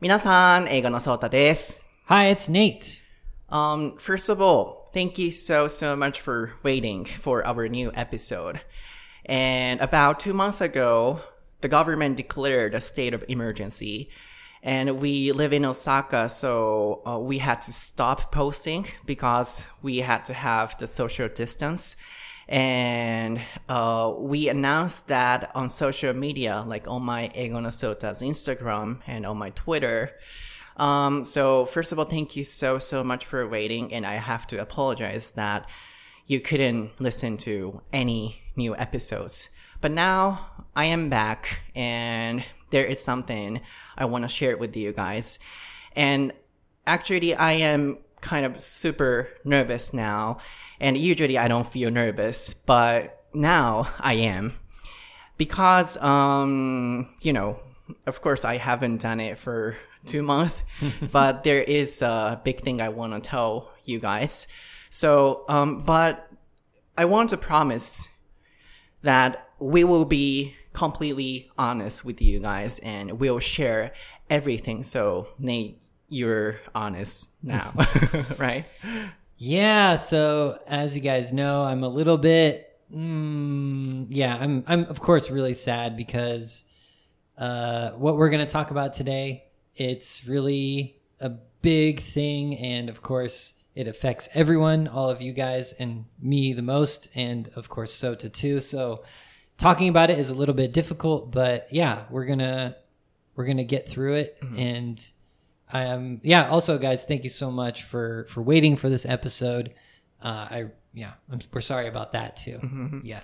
皆さん、英語のソータです。 Hi, it's Nate. Um, first of all, thank you so, so much for waiting for our new episode. And about two months ago, the government declared a state of emergency. And we live in Osaka, so uh, we had to stop posting because we had to have the social distance. And uh, we announced that on social media, like on my Egono Sota's Instagram and on my Twitter. Um, so first of all, thank you so, so much for waiting. And I have to apologize that you couldn't listen to any new episodes. But now I am back and there is something I want to share with you guys. And actually, I am kind of super nervous now. And usually I don't feel nervous, but now I am. Because um you know of course i haven't done it for two months but there is a big thing i want to tell you guys. So um but i want to promise that we will be completely honest with you guys and we'll share everything. So nate you're honest now right Yeah, so as you guys know, I'm a little bit mm, yeah, I'm I'm of course really sad because uh what we're going to talk about today, it's really a big thing and of course it affects everyone, all of you guys and me the most and of course Sota too. So talking about it is a little bit difficult, but yeah, we're going to we're going to get through it and um yeah also guys thank you so much for for waiting for this episode uh i yeah I'm, we're sorry about that too yeah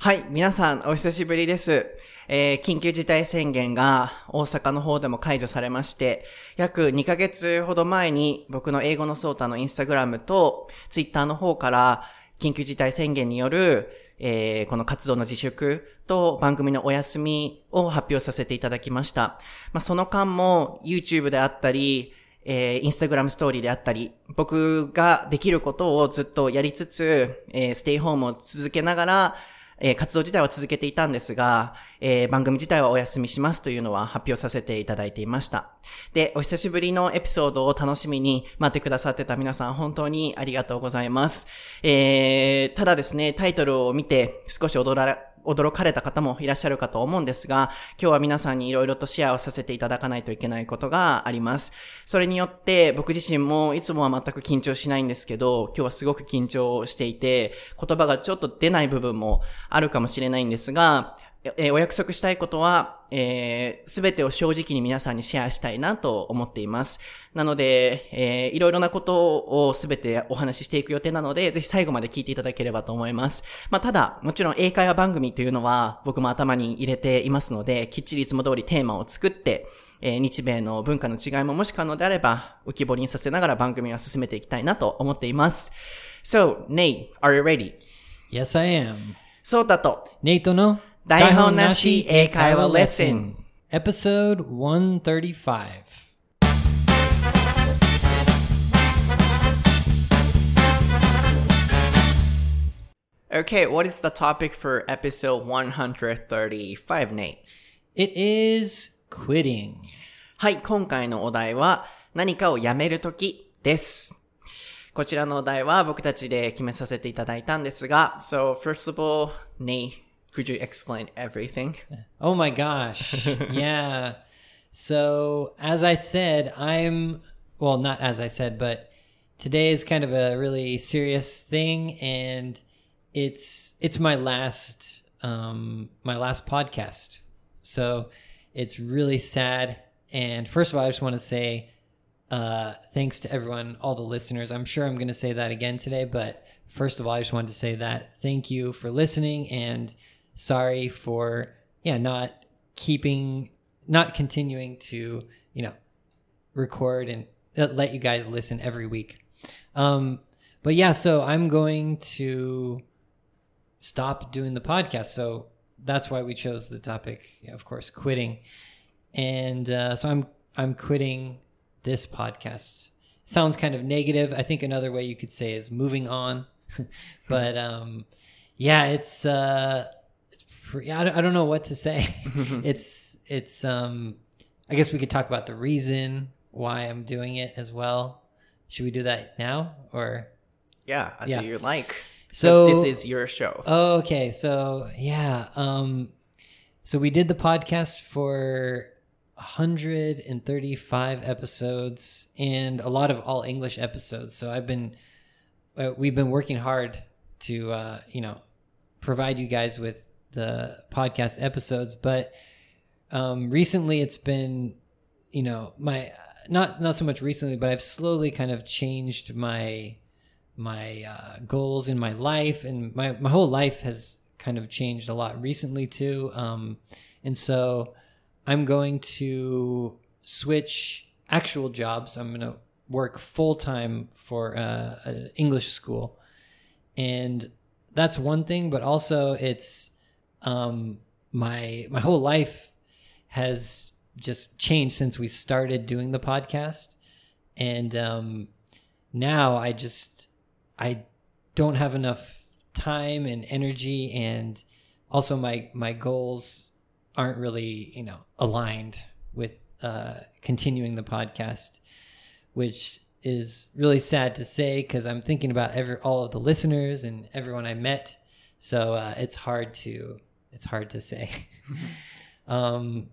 はい、皆さんお久しぶりです。えー緊急事態宣言が大阪の方でも解除されまして、約2ヶ月ほど前に僕の英語のソータのインスタグラムとツイッターの方から緊急事態宣言による、えーこの活動の自粛と番組のお休みを発表させていただきました。まあ、その間も YouTube であったり、えー、インスタグラムストーリーであったり、僕ができることをずっとやりつつ、えーステイホームを続けながら、えー活動自体は続けていたんですが、えー番組自体はお休みしますというのは発表させていただいていました。で、お久しぶりのエピソードを楽しみに待ってくださってた皆さん本当にありがとうございます。えーただですね、タイトルを見て少し驚ら驚かれた方もいらっしゃるかと思うんですが、今日は皆さんに色々とシェアをさせていただかないといけないことがあります。それによって僕自身もいつもは全く緊張しないんですけど、今日はすごく緊張していて、言葉がちょっと出ない部分もあるかもしれないんですが、えーお約束したいことは、えすべてを正直に皆さんにシェアしたいなと思っています。なので、えーいろいろなことをすべてお話ししていく予定なので、ぜひ最後まで聞いていただければと思います。まあ、ただ、もちろん英会話番組というのは僕も頭に入れていますので、きっちりいつも通りテーマを作って、えー日米の文化の違いももし可能であれば浮き彫りにさせながら番組を進めていきたいなと思っています。So, Nate, are you ready? yes i am そうだと、ネイトの台本なし英会話レッスン episode 135 Okay, what is the topic for episode 135, Nate? it is quitting はい、今回のお題は何かをやめるときです。こちらのお題は僕たちで決めさせていただいたんですが、So, first of all, Nate, could you explain everything? Oh my gosh. yeah. So, as I said, I'm, well, not as I said, but today is kind of a really serious thing and it's it's my last um my last podcast. So, it's really sad and first of all, I just want to say uh thanks to everyone, all the listeners. I'm sure I'm going to say that again today, but first of all, I just wanted to say that thank you for listening and sorry for yeah, not keeping not continuing to, you know, record and uh, let you guys listen every week. Um but yeah, so I'm going to stop doing the podcast. So that's why we chose the topic, of course, quitting. And uh, so I'm I'm quitting this podcast. Sounds kind of negative. I think another way you could say is moving on. but um, yeah, it's uh, pre- I don't, I don't know what to say. it's it's um, I guess we could talk about the reason why I'm doing it as well. Should we do that now or? Yeah, as Yeah. you like. So- this is your show. Okay, so yeah, um so we did the podcast for 135 episodes and a lot of all English episodes. So I've been uh, we've been working hard to uh, you know, provide you guys with the podcast episodes, but um recently it's been you know, my not not so much recently, but I've slowly kind of changed my my uh, goals in my life and my, my whole life has kind of changed a lot recently too um, and so i'm going to switch actual jobs. I'm going to work full-time for uh, an english school. And that's one thing but also it's um, my my whole life has just changed since we started doing the podcast and um, now i just I don't have enough time and energy and also my my goals aren't really, you know, aligned with uh continuing the podcast, which is really sad to say cuz I'm thinking about every all of the listeners and everyone I met. So uh it's hard to it's hard to say. um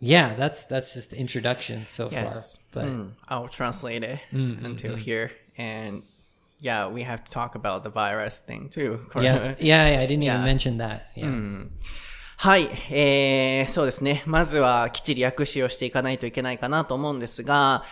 yeah, that's that's just the introduction so Yes. far. But Mm, I'll translate it Mm, until here. And yeah, we have to talk about the virus thing too. yeah, yeah, yeah, I didn't even mention that. Yeah. はい、えー、そうですね。まずはきっちり訳詞をしていかないといけないかなと思うんですが、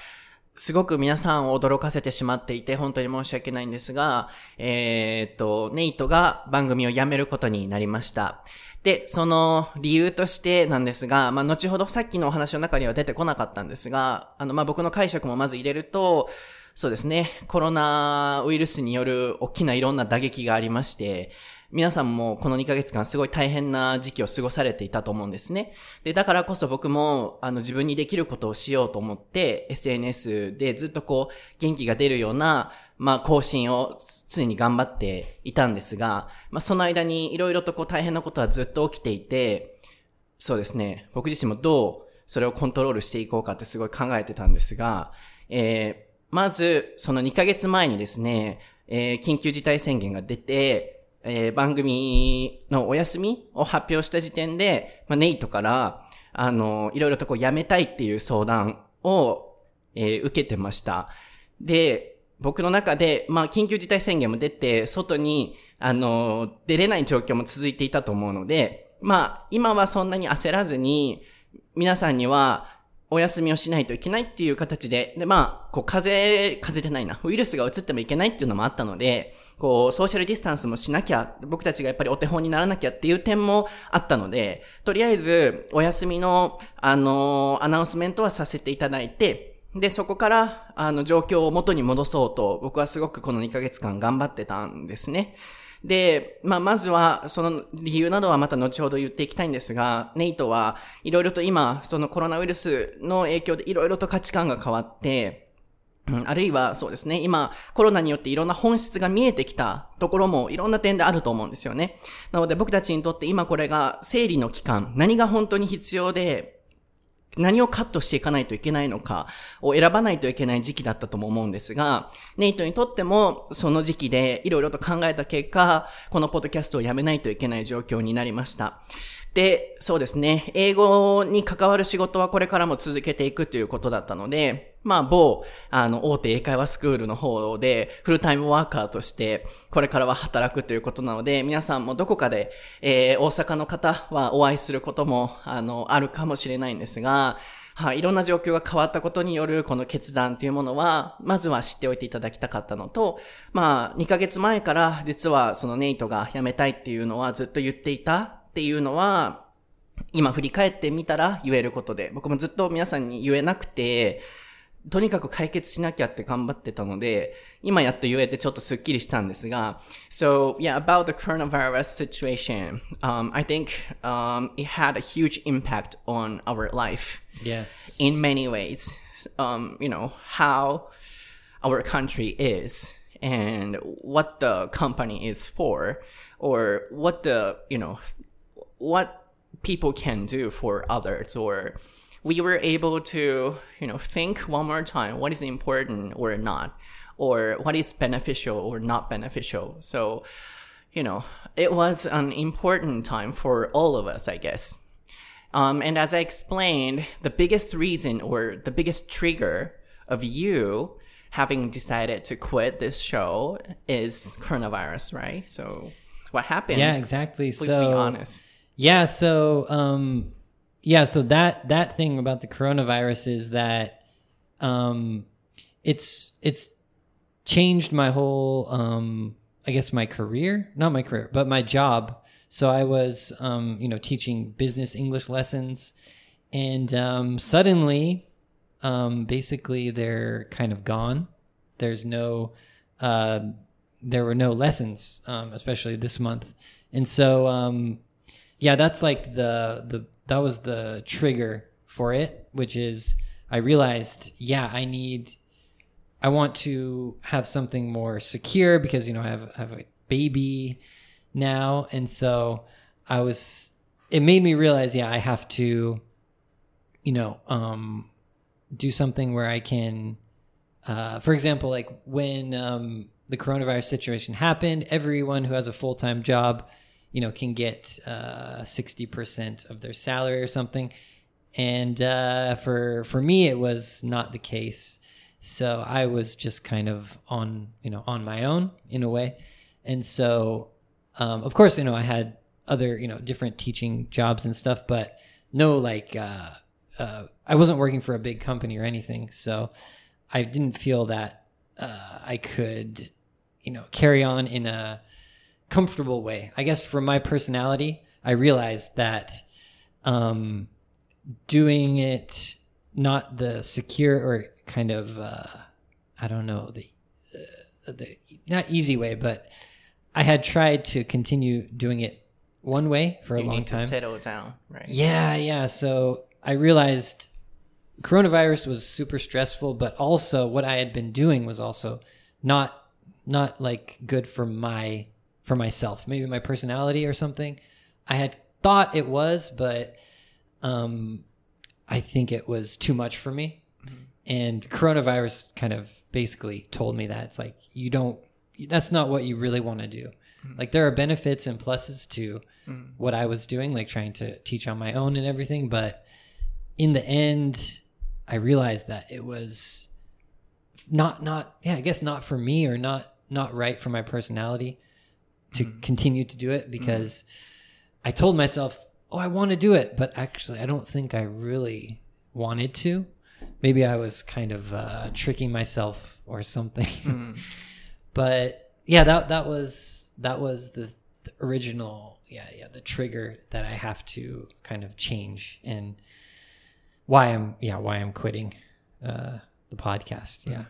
すごく皆さんを驚かせてしまっていて本当に申し訳ないんですが、えーっと、ネイトが番組を辞めることになりました。で、その理由としてなんですが、まあ、後ほどさっきのお話の中には出てこなかったんですが、あの、ま、僕の解釈もまず入れると、そうですね、コロナウイルスによる大きないろんな打撃がありまして、皆さんもこの2ヶ月間すごい大変な時期を過ごされていたと思うんですね。で、だからこそ僕も、あの、自分にできることをしようと思って、SNS でずっとこう、元気が出るような、まあ、更新を常に頑張っていたんですが、まあ、その間にいろいろとこう大変なことはずっと起きていて、そうですね、僕自身もどうそれをコントロールしていこうかってすごい考えてたんですが、えー、まず、その2ヶ月前にですね、えー、緊急事態宣言が出て、えー、番組のお休みを発表した時点で、まあ、ネイトから、あの、いろいろとこうやめたいっていう相談を、えー受けてました。で、僕の中で、まあ、緊急事態宣言も出て、外に、あの、出れない状況も続いていたと思うので、まあ、今はそんなに焦らずに、皆さんには、お休みをしないといけないっていう形で、で、まあ、こう、風、風邪じゃないな、ウイルスが移ってもいけないっていうのもあったので、こう、ソーシャルディスタンスもしなきゃ、僕たちがやっぱりお手本にならなきゃっていう点もあったので、とりあえず、お休みの、あのアナウンスメントはさせていただいて、で、そこから、あの、状況を元に戻そうと、僕はすごくこの2ヶ月間頑張ってたんですね。で、まあ、まずは、その理由などはまた後ほど言っていきたいんですが、ネイトはいろいろと今、そのコロナウイルスの影響でいろいろと価値観が変わって、うんあるいはそうですね、今コロナによっていろんな本質が見えてきたところもいろんな点であると思うんですよね。なので僕たちにとって今これが整理の期間、何が本当に必要で、何をカットしていかないといけないのかを選ばないといけない時期だったとも思うんですが、ネイトにとってもその時期でいろいろと考えた結果、このポッドキャストをやめないといけない状況になりました。で、そうですね。英語に関わる仕事はこれからも続けていくということだったので、まあ、某、あの、大手英会話スクールの方で、フルタイムワーカーとして、これからは働くということなので、皆さんもどこかで、えー、大阪の方はお会いすることも、あの、あるかもしれないんですが、はい、いろんな状況が変わったことによるこの決断というものは、まずは知っておいていただきたかったのと、まあ、2ヶ月前から実はそのネイトが辞めたいっていうのはずっと言っていたっていうのは、今振り返ってみたら言えることで、僕もずっと皆さんに言えなくて、とにかく解決しなきゃって頑張ってたので、今やっと言えてちょっとスッキリしたんですが、So, yeah, about the coronavirus situation, um, I think, um, it had a huge impact on our life Yes. in many ways. Um, you know, how our country is and what the company is for or what the, you know, what people can do for others or we were able to, you know, think one more time what is important or not, or what is beneficial or not beneficial. So, you know, it was an important time for all of us, I guess. Um, and as I explained, the biggest reason or the biggest trigger of you having decided to quit this show is coronavirus, right? So, what happened? Yeah, exactly. Please so be honest. Yeah, so um yeah, so that that thing about the coronavirus is that um it's it's changed my whole um I guess my career, not my career, but my job. So I was um you know teaching business English lessons and um suddenly um basically they're kind of gone. There's no uh there were no lessons um especially this month. And so um yeah that's like the the that was the trigger for it which is i realized yeah i need i want to have something more secure because you know i have, I have a baby now. And so i was it made me realize yeah i have to you know um do something where i can uh for example like when um the coronavirus situation happened everyone who has a full-time job you know can get uh, 60% of their salary or something. And uh, for for me it was not the case. So i was just kind of on you know on my own in a way. And so um, of course you know i had other you know different teaching jobs and stuff but no like uh, uh, i wasn't working for a big company or anything. So i didn't feel that uh, i could you know carry on in a comfortable way. I guess for my personality, I realized that um, doing it not the secure or kind of uh, I don't know the uh, the not easy way, but I had tried to continue doing it one way for a you long need time. to settle down, right? Yeah, yeah. So I realized coronavirus was super stressful, but also what I had been doing was also not not like good for my for myself. Maybe my personality or something. I had thought it was, but um I think it was too much for me. Mm-hmm. And coronavirus kind of basically told me that it's like you don't that's not what you really want to do. Mm-hmm. Like there are benefits and pluses to mm-hmm. what I was doing, like trying to teach on my own and everything. But in the end, I realized that it was not, not, yeah, I guess not for me or not, not right for my personality to continue to do it because I told myself, oh, I want to do it. But actually, I don't think I really wanted to. Maybe I was kind of uh, tricking myself or something. but yeah, that, that was, that was the, the original yeah yeah the trigger that i have to kind of change and why i'm yeah why i'm quitting uh the podcast yeah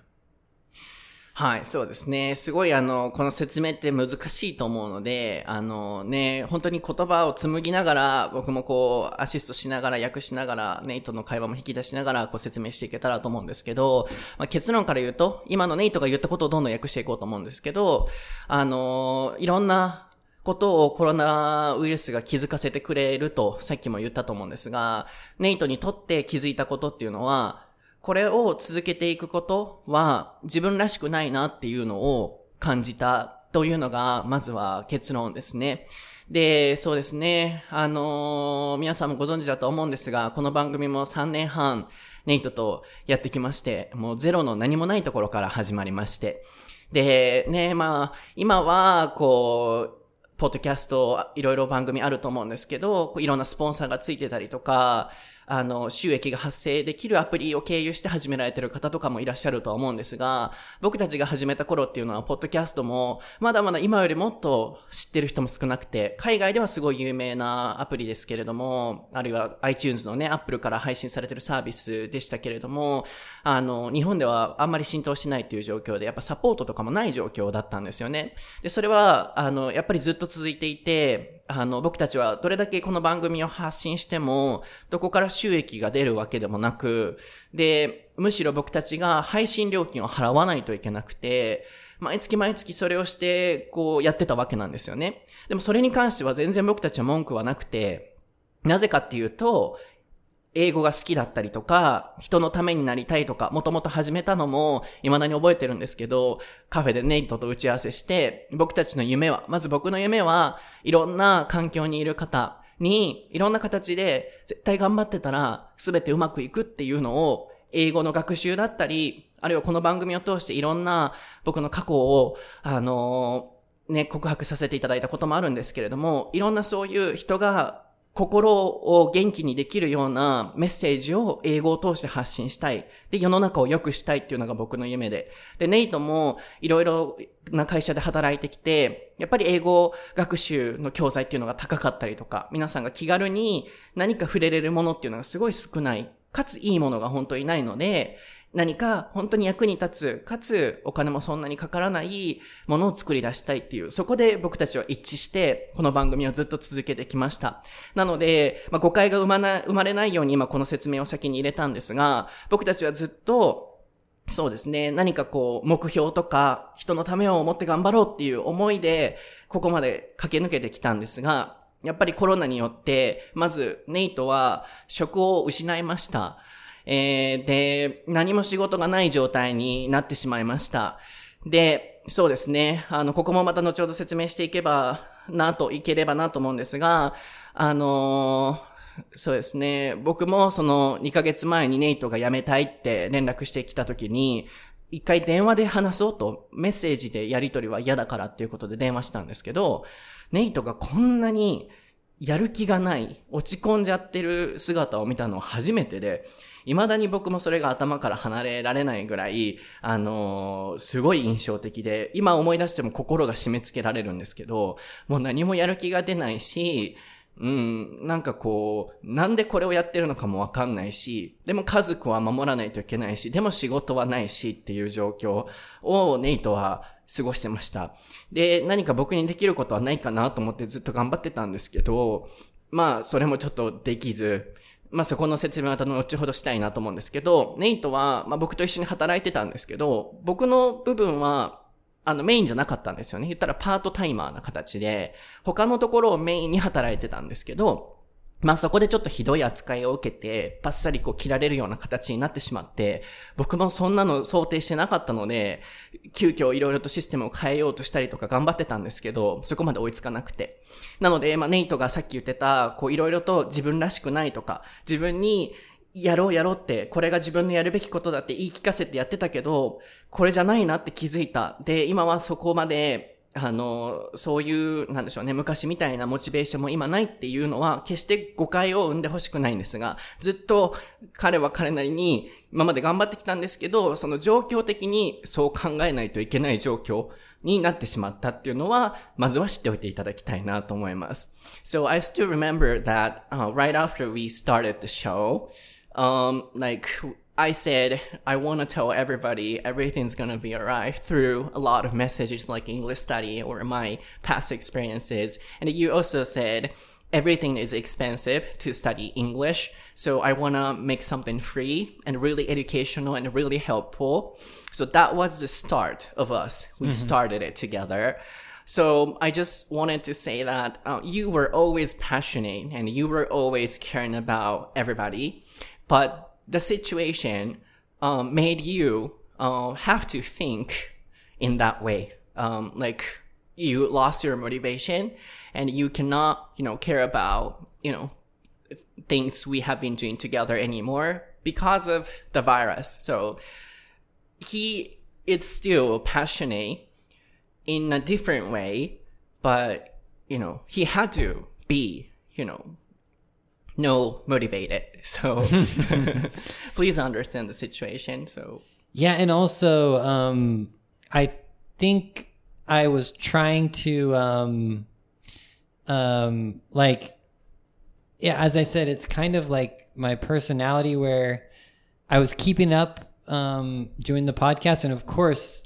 はい、そうですね。すごいあの、この説明って難しいと思うので、あのね、本当に言葉を紡ぎながら、僕もこう、アシストしながら、訳しながら、ネイトの会話も引き出しながら、こう説明していけたらと思うんですけど、まあ、結論から言うと、今のネイトが言ったことをどんどん訳していこうと思うんですけど、あの、いろんなことをコロナウイルスが気づかせてくれると、さっきも言ったと思うんですが、ネイトにとって気づいたことっていうのは、これを続けていくことは自分らしくないなっていうのを感じたというのが、まずは結論ですね。で、そうですね。あのー皆さんもご存知だと思うんですが、この番組も3年半、ネイトとやってきまして、もうゼロの何もないところから始まりまして。で、ね、まあ、今は、こう、ポッドキャスト、いろいろ番組あると思うんですけど、いろんなスポンサーがついてたりとか、あの、収益が発生できるアプリを経由して始められてる方とかもいらっしゃるとは思うんですが、僕たちが始めた頃っていうのは、ポッドキャストも、まだまだ今よりもっと知ってる人も少なくて、海外ではすごい有名なアプリですけれども、あるいは iTunes のね、Apple から配信されてるサービスでしたけれども、あの、日本ではあんまり浸透しないっていう状況で、やっぱサポートとかもない状況だったんですよね。で、それは、あの、やっぱりずっと続いていて、あの、僕たちはどれだけこの番組を発信しても、どこから収益が出るわけでもなく、で、むしろ僕たちが配信料金を払わないといけなくて、毎月毎月それをして、こうやってたわけなんですよね。でもそれに関しては全然僕たちは文句はなくて、なぜかっていうと、英語が好きだったりとか、人のためになりたいとか、もともと始めたのも未だに覚えてるんですけど、カフェでネイトと打ち合わせして、僕たちの夢は、まず僕の夢は、いろんな環境にいる方に、いろんな形で絶対頑張ってたら全てうまくいくっていうのを、英語の学習だったり、あるいはこの番組を通していろんな僕の過去を、あのー、ね、告白させていただいたこともあるんですけれども、いろんなそういう人が心を元気にできるようなメッセージを英語を通して発信したい。で、世の中を良くしたいっていうのが僕の夢で。で、ネイトもいろいろな会社で働いてきて、やっぱり英語学習の教材っていうのが高かったりとか、皆さんが気軽に何か触れれるものっていうのがすごい少ない。かついいものが本当にないので、何か本当に役に立つ、かつお金もそんなにかからないものを作り出したいっていう、そこで僕たちは一致して、この番組をずっと続けてきました。なので、まあ、誤解が生まな生まれないように今この説明を先に入れたんですが、僕たちはずっとそうですね。何かこう、目標とか、人のためを思って頑張ろうっていう思いで、ここまで駆け抜けてきたんですが、やっぱりコロナによって、まず、ネイトは職を失いました。えー、で、何も仕事がない状態になってしまいました。で、そうですね。あの、ここもまた後ほど説明していけばなと、いければなと思うんですが、あのーそうですね。僕もその2ヶ月前にネイトが辞めたいって連絡してきた時に、一回電話で話そうと、メッセージでやり取りは嫌だからっていうことで電話したんですけど、ネイトがこんなにやる気がない、落ち込んじゃってる姿を見たのは初めてで、未だに僕もそれが頭から離れられないぐらい、あのー、すごい印象的で、今思い出しても心が締め付けられるんですけど、もう何もやる気が出ないし、うん、なんかこう、なんでこれをやってるのかもわかんないし、でも家族は守らないといけないし、でも仕事はないしっていう状況をネイトは過ごしてました。で、何か僕にできることはないかなと思ってずっと頑張ってたんですけど、まあ、それもちょっとできず、まあ、そこの説明は後ほどしたいなと思うんですけど、ネイトは、まあ、僕と一緒に働いてたんですけど、僕の部分は、あの、メインじゃなかったんですよね。言ったらパートタイマーな形で、他のところをメインに働いてたんですけど、まあそこでちょっとひどい扱いを受けて、パッサリこう切られるような形になってしまって、僕もそんなの想定してなかったので、急遽いろいろとシステムを変えようとしたりとか頑張ってたんですけど、そこまで追いつかなくて。なので、まあネイトがさっき言ってた、こういろいろと自分らしくないとか、自分にやろうやろうって、これが自分のやるべきことだって言い聞かせてやってたけど、これじゃないなって気づいた。で、今はそこまであの、そういう、なんでしょうね、昔みたいなモチベーションも今ないっていうのは、決して誤解を生んでほしくないんですが、ずっと彼は彼なりに今まで頑張ってきたんですけど、その状況的にそう考えないといけない状況になってしまったっていうのは、まずは知っておいていただきたいなと思います。So I still remember that、uh, right after we started the show, um, like I said, I want to tell everybody everything's going to be alright through a lot of messages like English study or my past experiences. And you also said, everything is expensive to study English. So I want to make something free and really educational and really helpful. So that was the start of us. We mm-hmm. started it together. So I just wanted to say that uh, you were always passionate and you were always caring about everybody. But the situation um, made you uh, have to think in that way. Um, like you lost your motivation and you cannot, you know, care about, you know, things we have been doing together anymore because of the virus. So he is still passionate in a different way, but, you know, he had to be, you know, no motivated. So please understand the situation. So yeah, and also um, I think I was trying to um, um, like yeah, as I said, it's kind of like my personality where I was keeping up um, doing the podcast, and of course,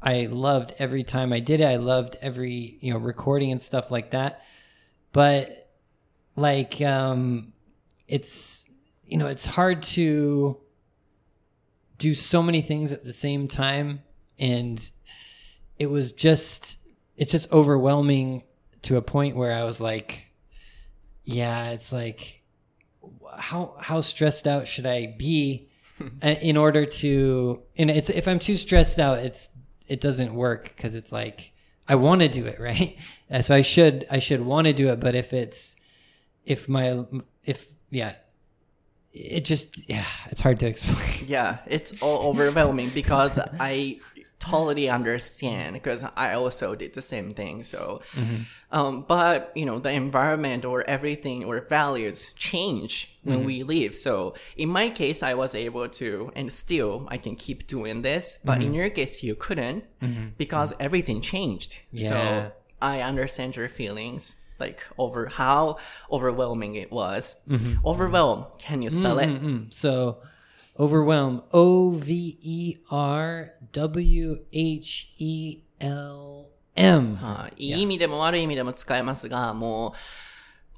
I loved every time I did it. I loved every you know recording and stuff like that. But like um it's you know it's hard to do so many things at the same time. And it was just it's just overwhelming to a point where I was like yeah it's like how how stressed out should I be in order to and it's if I'm too stressed out it's it doesn't work because it's like I want to do it right? So I should I should want to do it but if it's if my if yeah it just yeah it's hard to explain Yeah, it's all overwhelming because I totally understand because I also did the same thing. So, mm-hmm. um, but you know, the environment or everything or values change when mm-hmm. we leave. So, in my case, I was able to, and still I can keep doing this. But in mm-hmm. your case, you couldn't because everything changed. Yeah. So, I understand your feelings Like over how overwhelming it was. Overwhelm. Can you spell it? Mm, so overwhelm O V E R W H E L M はい、いい意味でも悪い意味でも使えますが、もう、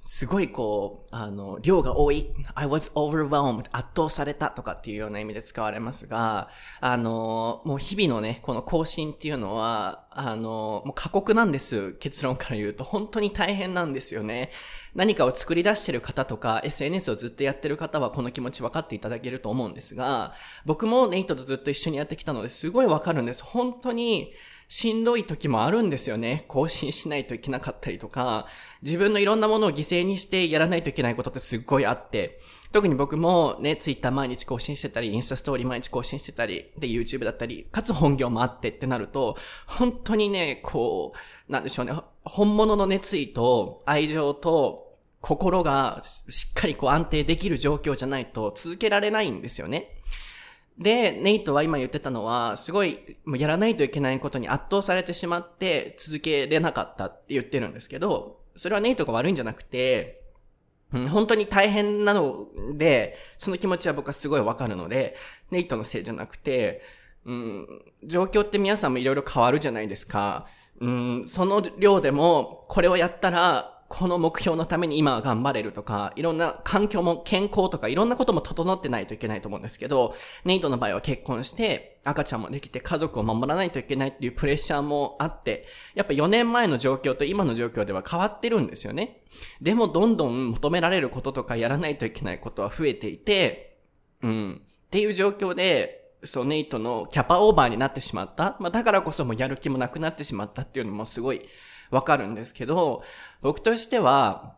すごいこう、あの、量が多い。I was overwhelmed. 圧倒されたとかっていうような意味で使われますが、あの、もう日々のね、この更新っていうのは、あの、もう過酷なんです。結論から言うと。本当に大変なんですよね。何かを作り出してる方とか、SNS をずっとやってる方はこの気持ち分かっていただけると思うんですが、僕もネイトとずっと一緒にやってきたのですごい分かるんです。本当に、しんどい時もあるんですよね。更新しないといけなかったりとか、自分のいろんなものを犠牲にしてやらないといけないことってすっごいあって、特に僕もね、ツイッター毎日更新してたり、インスタストーリー毎日更新してたり、で、YouTube だったり、かつ本業もあってってなると、本当にね、こう、なんでしょうね、本物の熱意と愛情と心がしっかりこう安定できる状況じゃないと続けられないんですよね。で、ネイトは今言ってたのは、すごい、もうやらないといけないことに圧倒されてしまって、続けれなかったって言ってるんですけど、それはネイトが悪いんじゃなくて、本当に大変なので、その気持ちは僕はすごいわかるので、ネイトのせいじゃなくて、うん、状況って皆さんもいろいろ変わるじゃないですか。うん、その量でも、これをやったら、この目標のために今は頑張れるとか、いろんな環境も健康とかいろんなことも整ってないといけないと思うんですけど、ネイトの場合は結婚して、赤ちゃんもできて家族を守らないといけないっていうプレッシャーもあって、やっぱ4年前の状況と今の状況では変わってるんですよね。でもどんどん求められることとかやらないといけないことは増えていて、うん。っていう状況で、そう、ネイトのキャパオーバーになってしまった。まあ、だからこそもうやる気もなくなってしまったっていうのもすごいわかるんですけど、僕としては、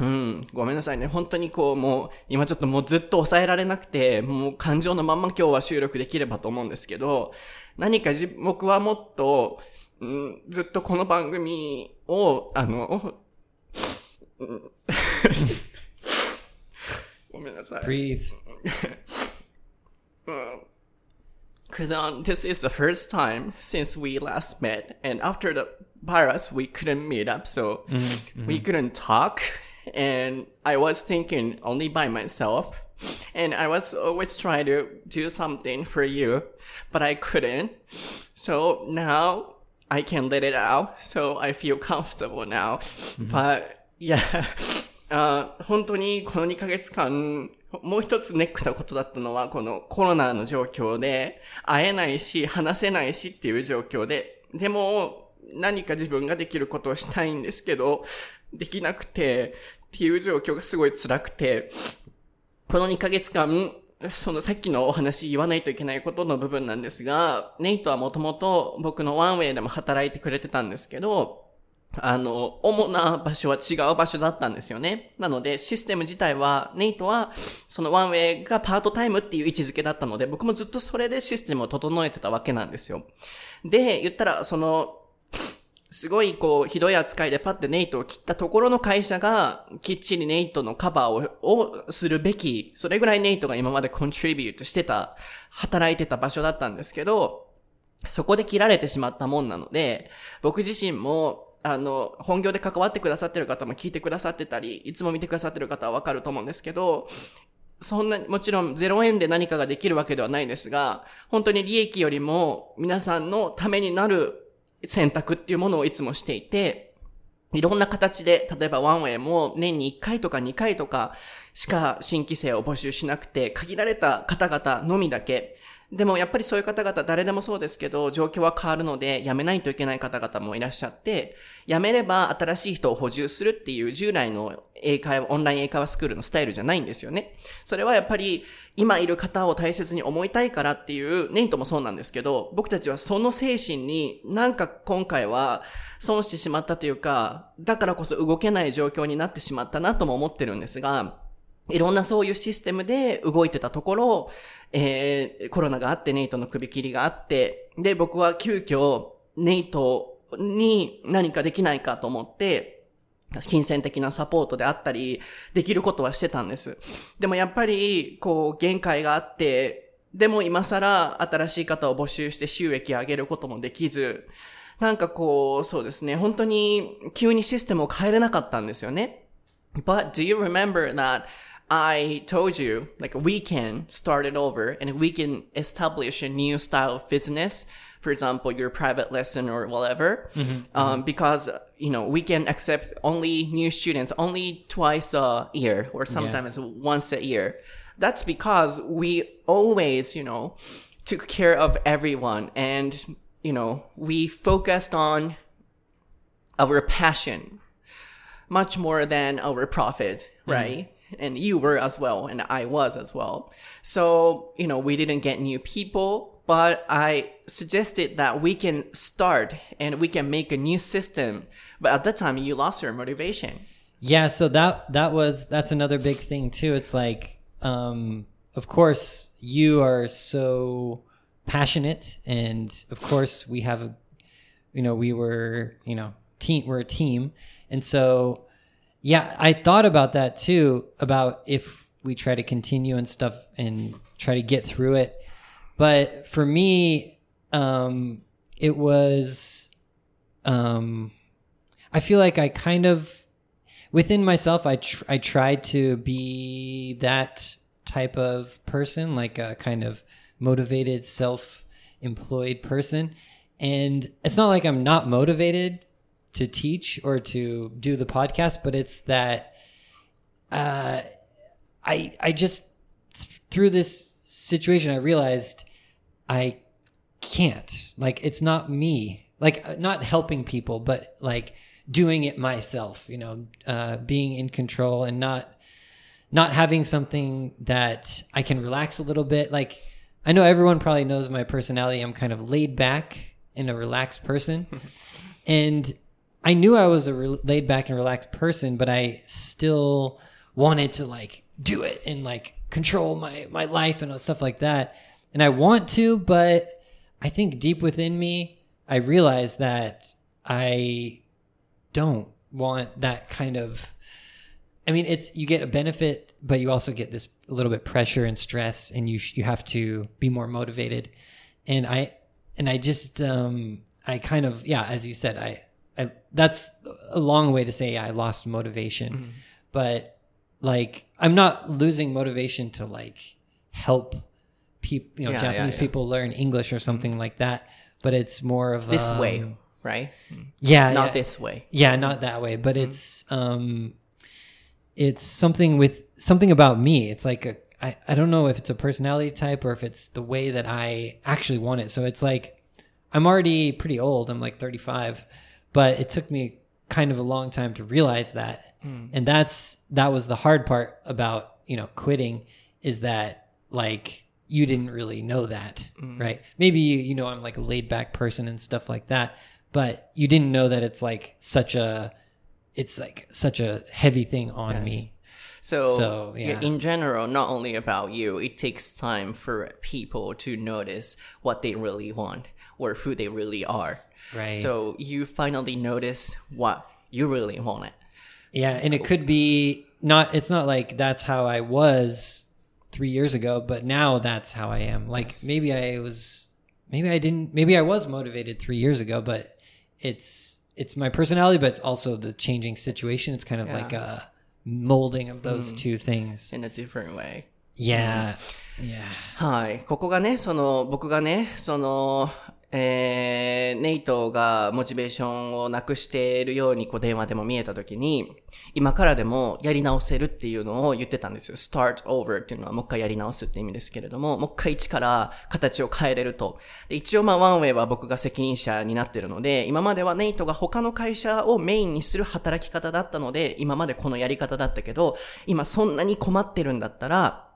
うん、ごめんなさいね。本当にこう、もう、今ちょっともうずっと抑えられなくて、もう感情のまんま今日は収録できればと思うんですけど、何かじ、僕はもっと、うん、ずっとこの番組を、あの、うん ごめんなさい。breathe Because um, this is the first time since we last met, and after the virus, we couldn't meet up, so we couldn't talk. And I was thinking only by myself, and I was always trying to do something for you, but I couldn't. So now I can let it out, so I feel comfortable now. But yeah, あー本当にこの2ヶ月間、もう一つネックなことだったのは、このコロナの状況で、会えないし、話せないしっていう状況で、でも、何か自分ができることをしたいんですけど、できなくて、っていう状況がすごい辛くて、この2ヶ月間、そのさっきのお話言わないといけないことの部分なんですが、ネイトはもともと僕のワンウェイでも働いてくれてたんですけど、あの、主な場所は違う場所だったんですよね。なので、システム自体は、ネイトは、そのワンウェイがパートタイムっていう位置づけだったので、僕もずっとそれでシステムを整えてたわけなんですよ。で、言ったら、その、すごいこう、ひどい扱いでパッてネイトを切ったところの会社が、きっちりネイトのカバーを、をするべき、それぐらいネイトが今までコントリビュートしてた、働いてた場所だったんですけど、そこで切られてしまったもんなので、僕自身も、あの、本業で関わってくださってる方も聞いてくださってたり、いつも見てくださってる方はわかると思うんですけど、そんな、もちろん0円で何かができるわけではないですが、本当に利益よりも皆さんのためになる選択っていうものをいつもしていて、いろんな形で、例えばワンウェイも年に1回とか2回とかしか新規生を募集しなくて、限られた方々のみだけ、でもやっぱりそういう方々誰でもそうですけど、状況は変わるので、辞めないといけない方々もいらっしゃって、辞めれば新しい人を補充するっていう従来の英会話、オンライン英会話スクールのスタイルじゃないんですよね。それはやっぱり今いる方を大切に思いたいからっていう、ネイトもそうなんですけど、僕たちはその精神になんか今回は損してしまったというか、だからこそ動けない状況になってしまったなとも思ってるんですが、いろんなそういうシステムで動いてたところ、えー、コロナがあってネイトの首切りがあって、で、僕は急遽ネイトに何かできないかと思って、金銭的なサポートであったり、できることはしてたんです。でもやっぱり、こう、限界があって、でも今更新しい方を募集して収益上げることもできず、なんかこう、そうですね、本当に急にシステムを変えれなかったんですよね。But do you remember that I told you, like, we can start it over and we can establish a new style of business. For example, your private lesson or whatever. Mm-hmm, um, mm-hmm. because, you know, we can accept only new students only twice a year or sometimes yeah. once a year. That's because we always, you know, took care of everyone and, you know, we focused on our passion much more than our profit, mm-hmm. right? Mm-hmm and you were as well, and I was as well. So, you know, we didn't get new people, but I suggested that we can start and we can make a new system. But at that time, you lost your motivation. Yeah, so that that was that's another big thing too. It's like, um, of course, you are so passionate, and of course, we have you know, we were, you know, team. We're a team, and so yeah, I thought about that too, about if we try to continue and stuff and try to get through it. But for me, um, it was, um, I feel like I kind of, within myself, I, tr- I tried to be that type of person, like a kind of motivated, self employed person. And it's not like I'm not motivated to teach or to do the podcast, but it's that uh, I I just th- through this situation I realized I can't. Like it's not me. Like uh, not helping people but like doing it myself you know uh, being in control and not not having something that I can relax a little bit. Like I know everyone probably knows my personality. I'm kind of laid back and a relaxed person. And I knew I was a re- laid back and relaxed person, but I still wanted to like do it and like control my my life and stuff like that. And I want to, but I think deep within me, I realize that I don't want that kind of I mean, it's you get a benefit, but you also get this a little bit pressure and stress, and you you have to be more motivated. And I and I just um I kind of yeah, as you said, I I, that's a long way to say I lost motivation, mm-hmm. but like I'm not losing motivation to like help people, you know, yeah, Japanese yeah, yeah. people learn English or something mm-hmm. like that. But it's more of this um, way, right? Yeah, not this way. Yeah, not that way. But mm-hmm. it's um, it's something with something about me. It's like a I, I don't know if it's a personality type or if it's the way that I actually want it. So it's like I'm already pretty old. I'm like 35 but it took me kind of a long time to realize that. Mm. And that's that was the hard part about, you know, quitting is that like you didn't really know that, mm. right? Maybe you, you know I'm like a laid back person and stuff like that, but you didn't know that it's like such a it's like such a heavy thing on yes. me. So, so yeah. in general, not only about you, it takes time for people to notice what they really want or who they really are. Right. So you finally notice what you really wanted. Yeah, and it could be not it's not like that's how I was 3 years ago, but now that's how I am. Like yes. maybe I was maybe I didn't maybe I was motivated 3 years ago, but it's it's my personality, but it's also the changing situation. It's kind of yeah. like a molding of those mm. two things in a different way. Yeah. Mm. Yeah. はい。ここがね、その、僕がね、その、 えー、ネイトがモチベーションをなくしているようにこう電話でも見えた時に、今からでもやり直せるっていうのを言ってたんですよ。start over っていうのはもう一回やり直すって意味ですけれども、もう一回一から形を変えれると。で一応まあワンウェイは僕が責任者になってるので、今まではネイトが他の会社をメインにする働き方だったので、今までこのやり方だったけど、今そんなに困ってるんだったら、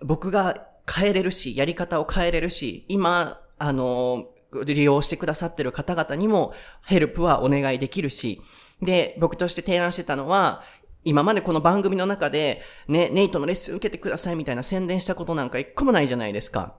僕が変えれるし、やり方を変えれるし、今、あの、利用してくださってる方々にもヘルプはお願いできるし、で、僕として提案してたのは、今までこの番組の中で、ね、ネイトのレッスン受けてくださいみたいな宣伝したことなんか一個もないじゃないですか。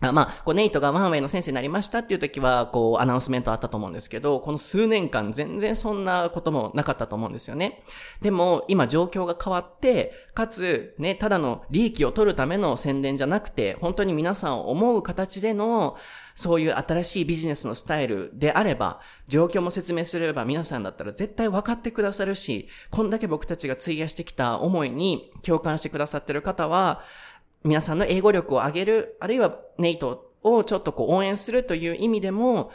あまあ、こう、ネイトがワンウェイの先生になりましたっていう時は、こう、アナウンスメントあったと思うんですけど、この数年間全然そんなこともなかったと思うんですよね。でも、今状況が変わって、かつ、ね、ただの利益を取るための宣伝じゃなくて、本当に皆さんを思う形での、そういう新しいビジネスのスタイルであれば、状況も説明すれば皆さんだったら絶対分かってくださるし、こんだけ僕たちが費やしてきた思いに共感してくださってる方は、皆さんの英語力を上げる、あるいはネイトをちょっとこう応援するという意味でも、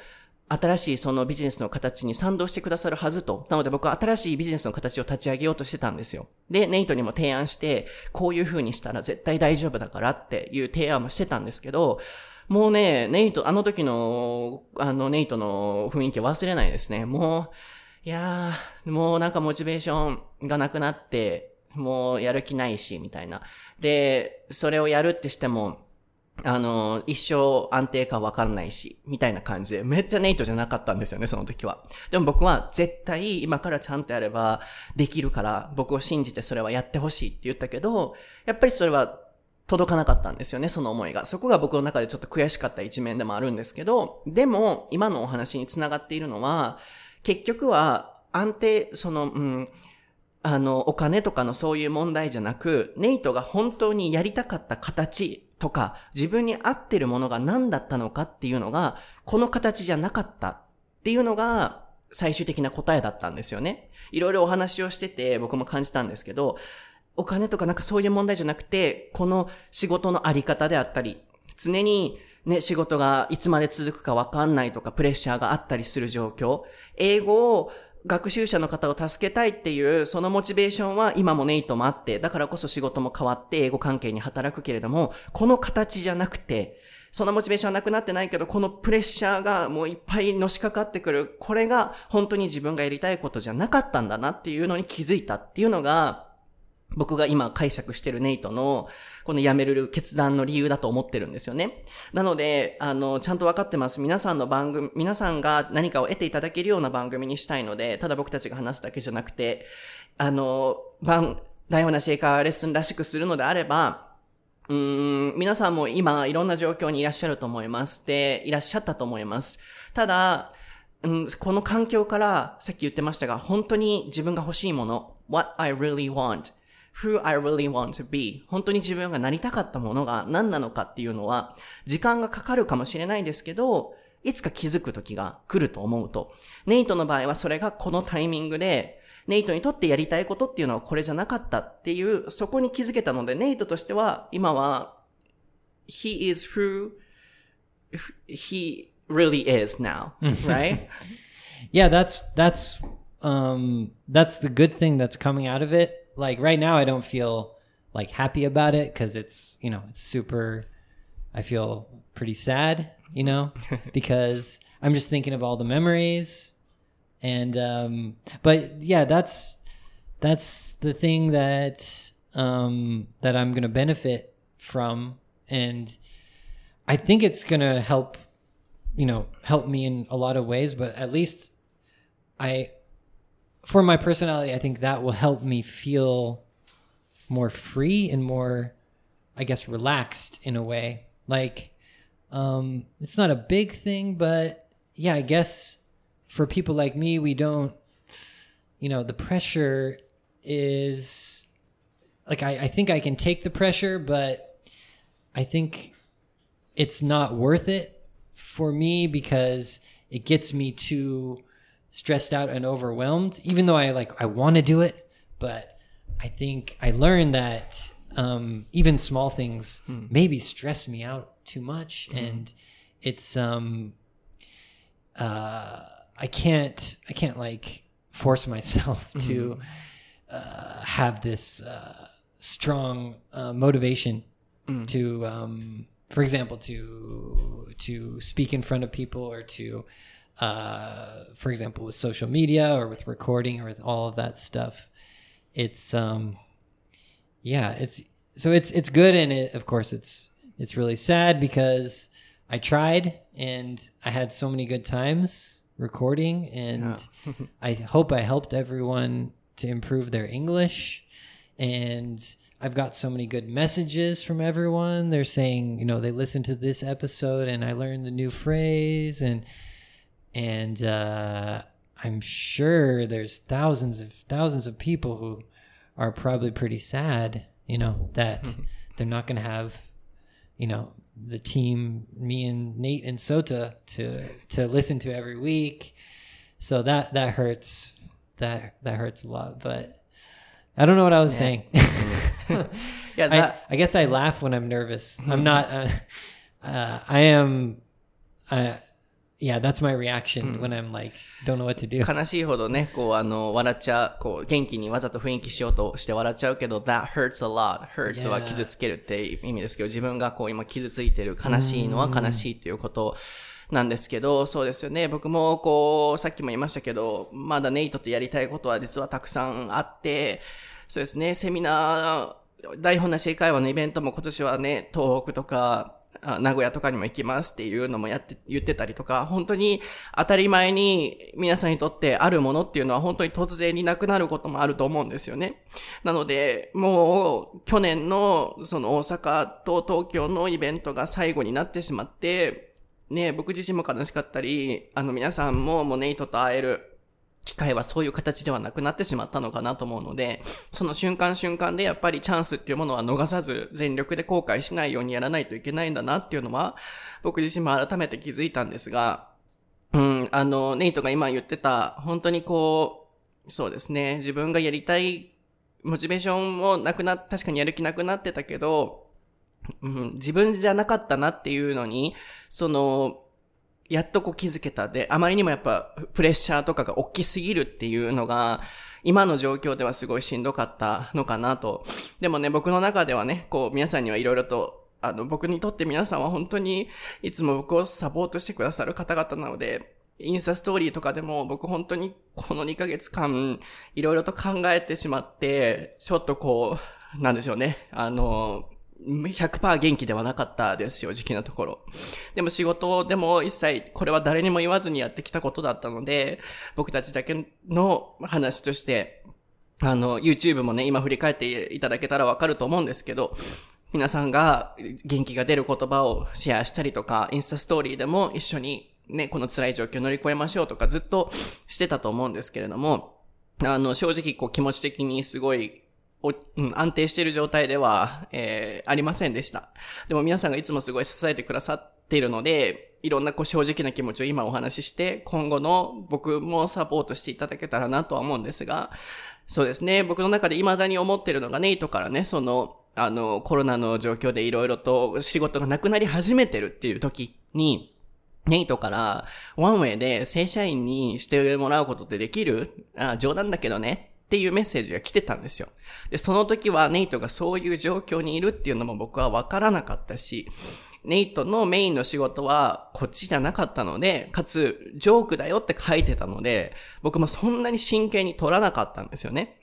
新しいそのビジネスの形に賛同してくださるはずと。なので僕は新しいビジネスの形を立ち上げようとしてたんですよ。で、ネイトにも提案して、こういう風にしたら絶対大丈夫だからっていう提案もしてたんですけど、もうね、ネイト、あの時の、あの、ネイトの雰囲気忘れないですね。もう、いやー、もうなんかモチベーションがなくなって、もうやる気ないし、みたいな。で、それをやるってしても、あの、一生安定かわかんないし、みたいな感じで、めっちゃネイトじゃなかったんですよね、その時は。でも僕は絶対今からちゃんとやればできるから、僕を信じてそれはやってほしいって言ったけど、やっぱりそれは届かなかったんですよね、その思いが。そこが僕の中でちょっと悔しかった一面でもあるんですけど、でも、今のお話につながっているのは、結局は安定、その、うん、あの、お金とかのそういう問題じゃなく、ネイトが本当にやりたかった形とか、自分に合ってるものが何だったのかっていうのが、この形じゃなかったっていうのが、最終的な答えだったんですよね。いろいろお話をしてて、僕も感じたんですけど、お金とかなんかそういう問題じゃなくて、この仕事のあり方であったり、常にね、仕事がいつまで続くかわかんないとか、プレッシャーがあったりする状況。英語を学習者の方を助けたいっていう、そのモチベーションは今もネイトもあって、だからこそ仕事も変わって英語関係に働くけれども、この形じゃなくて、そのモチベーションはなくなってないけど、このプレッシャーがもういっぱいのしかかってくる。これが本当に自分がやりたいことじゃなかったんだなっていうのに気づいたっていうのが、僕が今解釈してるネイトの、この辞める決断の理由だと思ってるんですよね。なので、あの、ちゃんと分かってます。皆さんの番組、皆さんが何かを得ていただけるような番組にしたいので、ただ僕たちが話すだけじゃなくて、あの、番、台本なシェイカーレッスンらしくするのであれば、うん、皆さんも今いろんな状況にいらっしゃると思います。で、いらっしゃったと思います。ただ、うん、この環境から、さっき言ってましたが、本当に自分が欲しいもの、what I really want who I really want to be. 本当に自分がなりたかったものが何なのかっていうのは時間がかかるかもしれないですけどいつか気づく時が来ると思うと。ネイトの場合はそれがこのタイミングでネイトにとってやりたいことっていうのはこれじゃなかったっていうそこに気づけたのでネイトとしては今は he is who he really is now right? Yeah that's that's um that's the good thing that's coming out of it. Like right now I don't feel like happy about it because it's you know it's super I feel pretty sad you know? Because I'm just thinking of all the memories and um but yeah that's that's the thing that um that I'm going to benefit from. And I think it's going to help you know help me in a lot of ways but at least I for my personality, I think that will help me feel more free and more, I guess, relaxed in a way. Like, um, it's not a big thing, but yeah, I guess for people like me, we don't, you know, the pressure is like, I, I think I can take the pressure, but I think it's not worth it for me because it gets me to stressed out and overwhelmed, even though I like I want to do it, but I think I learned that um, even small things hmm. maybe stress me out too much, hmm. and it's um, uh, I can't I can't like force myself to uh, have this uh, strong uh, motivation to um, for example to to speak in front of people or to uh, for example with social media or with recording or with all of that stuff it's um yeah it's so it's it's good and it of course it's it's really sad because i tried and i had so many good times recording and i hope i helped everyone to improve their english. And i've got so many good messages from everyone. They're saying you know they listened to this episode and i learned the new phrase and and uh, I'm sure there's thousands of thousands of people who are probably pretty sad, you know, that they're not going to have, you know, the team, me and Nate and Sota to to listen to every week. So that that hurts. That that hurts a lot. But I don't know what I was yeah. saying. yeah, that... I, I, guess I laugh when I'm nervous. I'm not. Uh, uh, I am. I yeah that's my reaction when i'm like don't know what to do 悲しいほどね、こう、あの、笑っちゃう、こう、元気にわざと雰囲気しようとして笑っちゃうけど、that hurts a lot. hurts は.傷つけるっていう意味ですけど、自分がこう、今傷ついてる、悲しいのは悲しいっていうことなんですけど、そうですよね。僕もこう、さっきも言いましたけど、まだネイトとやりたいことは実はたくさんあって、そうですね、セミナー、台本なし英会話のイベントも今年はね、東北とか、あ名古屋とかにも行きますっていうのもやって、言ってたりとか、本当に当たり前に皆さんにとってあるものっていうのは本当に突然になくなることもあると思うんですよね。なので、もう去年のその大阪と東京のイベントが最後になってしまって、ね、僕自身も悲しかったり、あの皆さんももうネイトと会える機会はそういう形ではなくなってしまったのかなと思うので、その瞬間瞬間でやっぱりチャンスっていうものは逃さず全力で後悔しないようにやらないといけないんだなっていうのは僕自身も改めて気づいたんですが、うん、あの、ネイトが今言ってた、本当にこう、そうですね、自分がやりたいモチベーションもなくな、確かにやる気なくなってたけど、うん、自分じゃなかったなっていうのに、その、やっとこう気づけたで、あまりにもやっぱプレッシャーとかが大きすぎるっていうのが、今の状況ではすごいしんどかったのかなと。でもね、僕の中ではね、こう皆さんにはいろいろと、あの、僕にとって皆さんは本当にいつも僕をサポートしてくださる方々なので、インスタストーリーとかでも僕本当にこの2ヶ月間いろいろと考えてしまって、ちょっとこう、なんでしょうね。あの、100%元気ではなかったです、正直なところ。でも仕事でも一切これは誰にも言わずにやってきたことだったので、僕たちだけの話として、あの、YouTube もね、今振り返っていただけたらわかると思うんですけど、皆さんが元気が出る言葉をシェアしたりとか、インスタストーリーでも一緒にね、この辛い状況乗り越えましょうとかずっとしてたと思うんですけれども、あの、正直こう気持ち的にすごいおうん、安定している状態では、えーありませんでした。でも皆さんがいつもすごい支えてくださっているので、いろんなこう正直な気持ちを今お話しして、今後の僕もサポートしていただけたらなとは思うんですが、そうですね、僕の中で未だに思っているのがネイトからね、その、あの、コロナの状況でいろいろと仕事がなくなり始めてるっていう時に、ネイトから、ワンウェイで正社員にしてもらうことってできる？あ冗談だけどね。っていうメッセージが来てたんですよ。で、その時はネイトがそういう状況にいるっていうのも僕は分からなかったし、ネイトのメインの仕事はこっちじゃなかったので、かつ、ジョークだよって書いてたので、僕もそんなに真剣に取らなかったんですよね。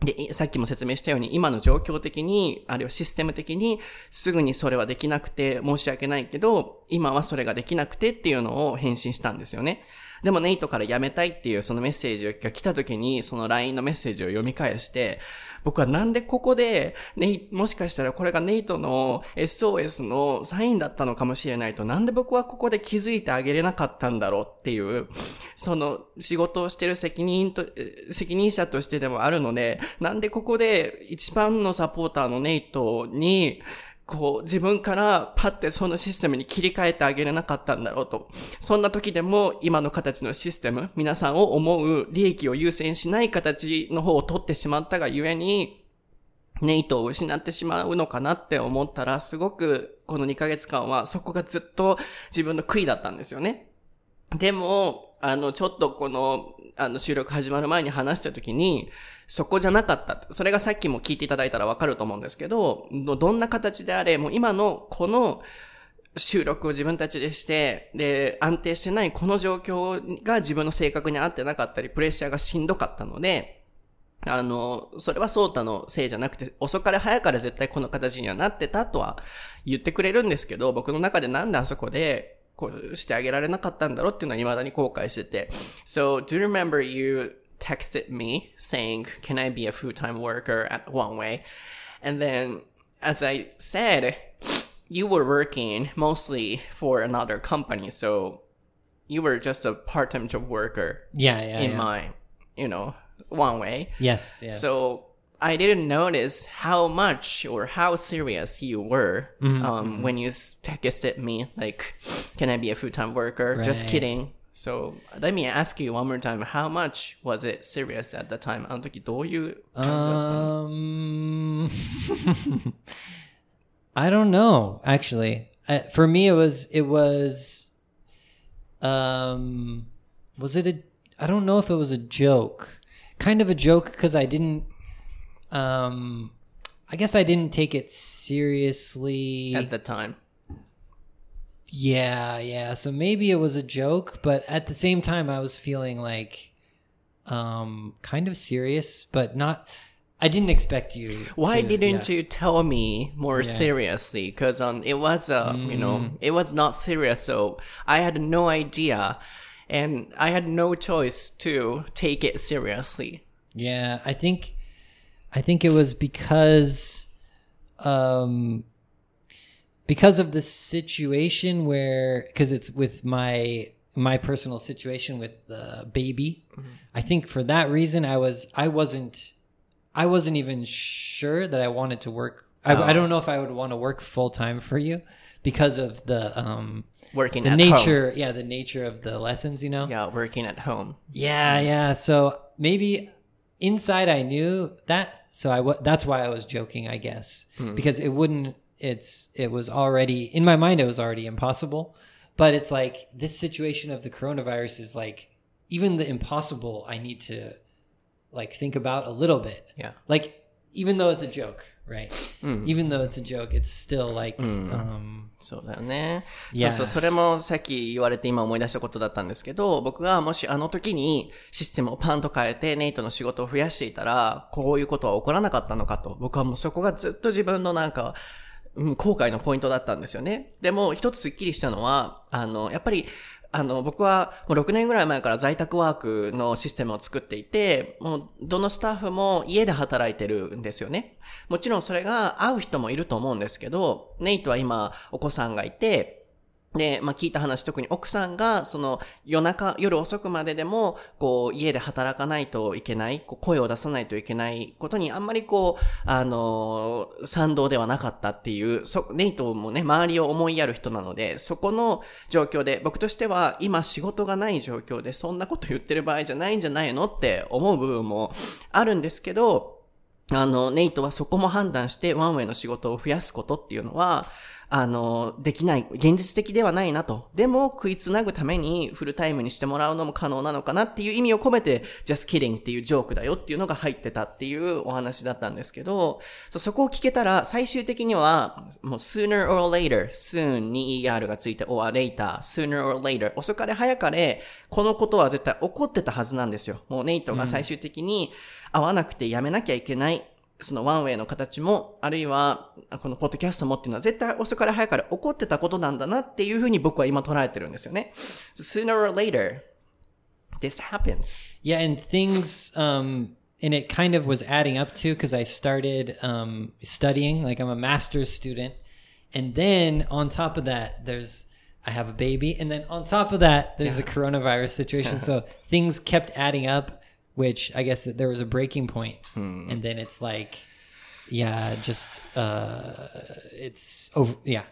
で、さっきも説明したように、今の状況的に、あるいはシステム的に、すぐにそれはできなくて申し訳ないけど、今はそれができなくてっていうのを返信したんですよね。でもネイトから辞めたいっていうそのメッセージが来た時に、その LINE のメッセージを読み返して、僕はなんでここで、ネイもしかしたらこれがネイトの SOS のサインだったのかもしれないと、なんで僕はここで気づいてあげれなかったんだろうっていう、その仕事をしてる責任と、責任者としてでもあるので、なんでここで一番のサポーターのネイトに、こう、自分からパッてそのシステムに切り替えてあげれなかったんだろうと。そんな時でも今の形のシステム、皆さんを思う利益を優先しない形の方を取ってしまったがゆえに、ネイトを失ってしまうのかなって思ったら、すごくこの2ヶ月間はそこがずっと自分の悔いだったんですよね。でも、あの、ちょっとこの、あの、収録始まる前に話した時に、そこじゃなかった。それがさっきも聞いていただいたらわかると思うんですけど、どんな形であれ、もう今のこの収録を自分たちでして、で、安定してないこの状況が自分の性格に合ってなかったり、プレッシャーがしんどかったので、あの、それはソータのせいじゃなくて、遅かれ早かれ絶対この形にはなってたとは言ってくれるんですけど、僕の中でなんであそこでこうしてあげられなかったんだろうっていうのは未だに後悔してて。So, do remember you texted me saying, can I be a full-time worker at One Way? And then, as I said, you were working mostly for another company, so you were just a part-time job worker Yeah, yeah. in yeah. my, you know, One Way. Yes, yes. So I didn't notice how much or how serious you were um, when you texted me like, "Can I be a full-time worker?" Just kidding. So let me ask you one more time. How much was it serious at the time? あの時どういう感じだったの Um, I don't know. Actually, I, for me, it was it was. Um, was it a? I don't know if it was a joke. Kind of a joke because I didn't. Um, I guess I didn't take it seriously. at the time? Yeah, yeah. So maybe it was a joke, but at the same time, I was feeling like, um, kind of serious, but not. I didn't expect you. Why to- didn't yeah. you tell me more seriously? Because um, it was uh, you know, it was not serious, so I had no idea, and I had no choice to take it seriously. Yeah, I think, I think it was because, um, because of the situation where, because it's with my my personal situation with the baby. Mm-hmm. I think for that reason, I was I wasn't I wasn't even sure that I wanted to work. I, I oh. don't know if I would want to work full time for you because of the um Working the at nature yeah the nature of the lessons you know. Yeah, working at home. yeah, mm-hmm. yeah. So maybe inside I knew that. So I wa- that's why I was joking, I guess, mm. because it wouldn't. It's it was already in my mind. It was already impossible, but it's like this situation of the coronavirus is like even the impossible. I need to like think about a little bit. Yeah. Like even though it's a joke, right? Even though it's a joke, it's still like um そうだよね。いやそうそう、それもさっき言われて今思い出したことだったんですけど、僕がもしあの時にシステムをパンと変えてネイトの仕事を増やしていたら、こういうことは起こらなかったのかと。僕はもうそこがずっと自分のなんか、うん、後悔のポイントだったんですよね。でも、一つスッキリしたのは、あの、やっぱり、あの、僕はもう6年ぐらい前から在宅ワークのシステムを作っていて、もうどのスタッフも家で働いてるんですよね。もちろんそれが合う人もいると思うんですけど、ネイトは今お子さんがいて、で、まあ聞いた話、特に奥さんが、その夜中、夜遅くまででも、こう、家で働かないといけない、こう声を出さないといけないことにあんまりこう、あのー賛同ではなかったっていう、そ、ネイトもね、周りを思いやる人なので、そこの状況で、僕としては今仕事がない状況で、そんなこと言ってる場合じゃないんじゃないのって思う部分もあるんですけど、あの、ネイトはそこも判断して、ワンウェイの仕事を増やすことっていうのは、あの、できない、現実的ではないなと。でも、食いつなぐためにフルタイムにしてもらうのも可能なのかなっていう意味を込めて、just kidding っていうジョークだよっていうのが入ってたっていうお話だったんですけど、そこを聞けたら、最終的には、もう sooner or later, soon に er がついて、or later, sooner or later, 遅かれ早かれ、このことは絶対起こってたはずなんですよ。もうネイトが最終的に会わなくてやめなきゃいけない。そのワンウェイの形も、あるいは、このポッドキャストもっていうのは絶対遅かれ早かれ起こってたことなんだなっていうふうに僕は今捉えてるんですよね。sooner or later, this happens. Yeah, and things um and it kind of was adding up to because I started um studying, like I'm a master's student. And then on top of that, there's I have a baby, and then on top of that, there's the coronavirus situation. so things kept adding up, Which I guess that there was a breaking point. And then it's like yeah, just uh it's over yeah.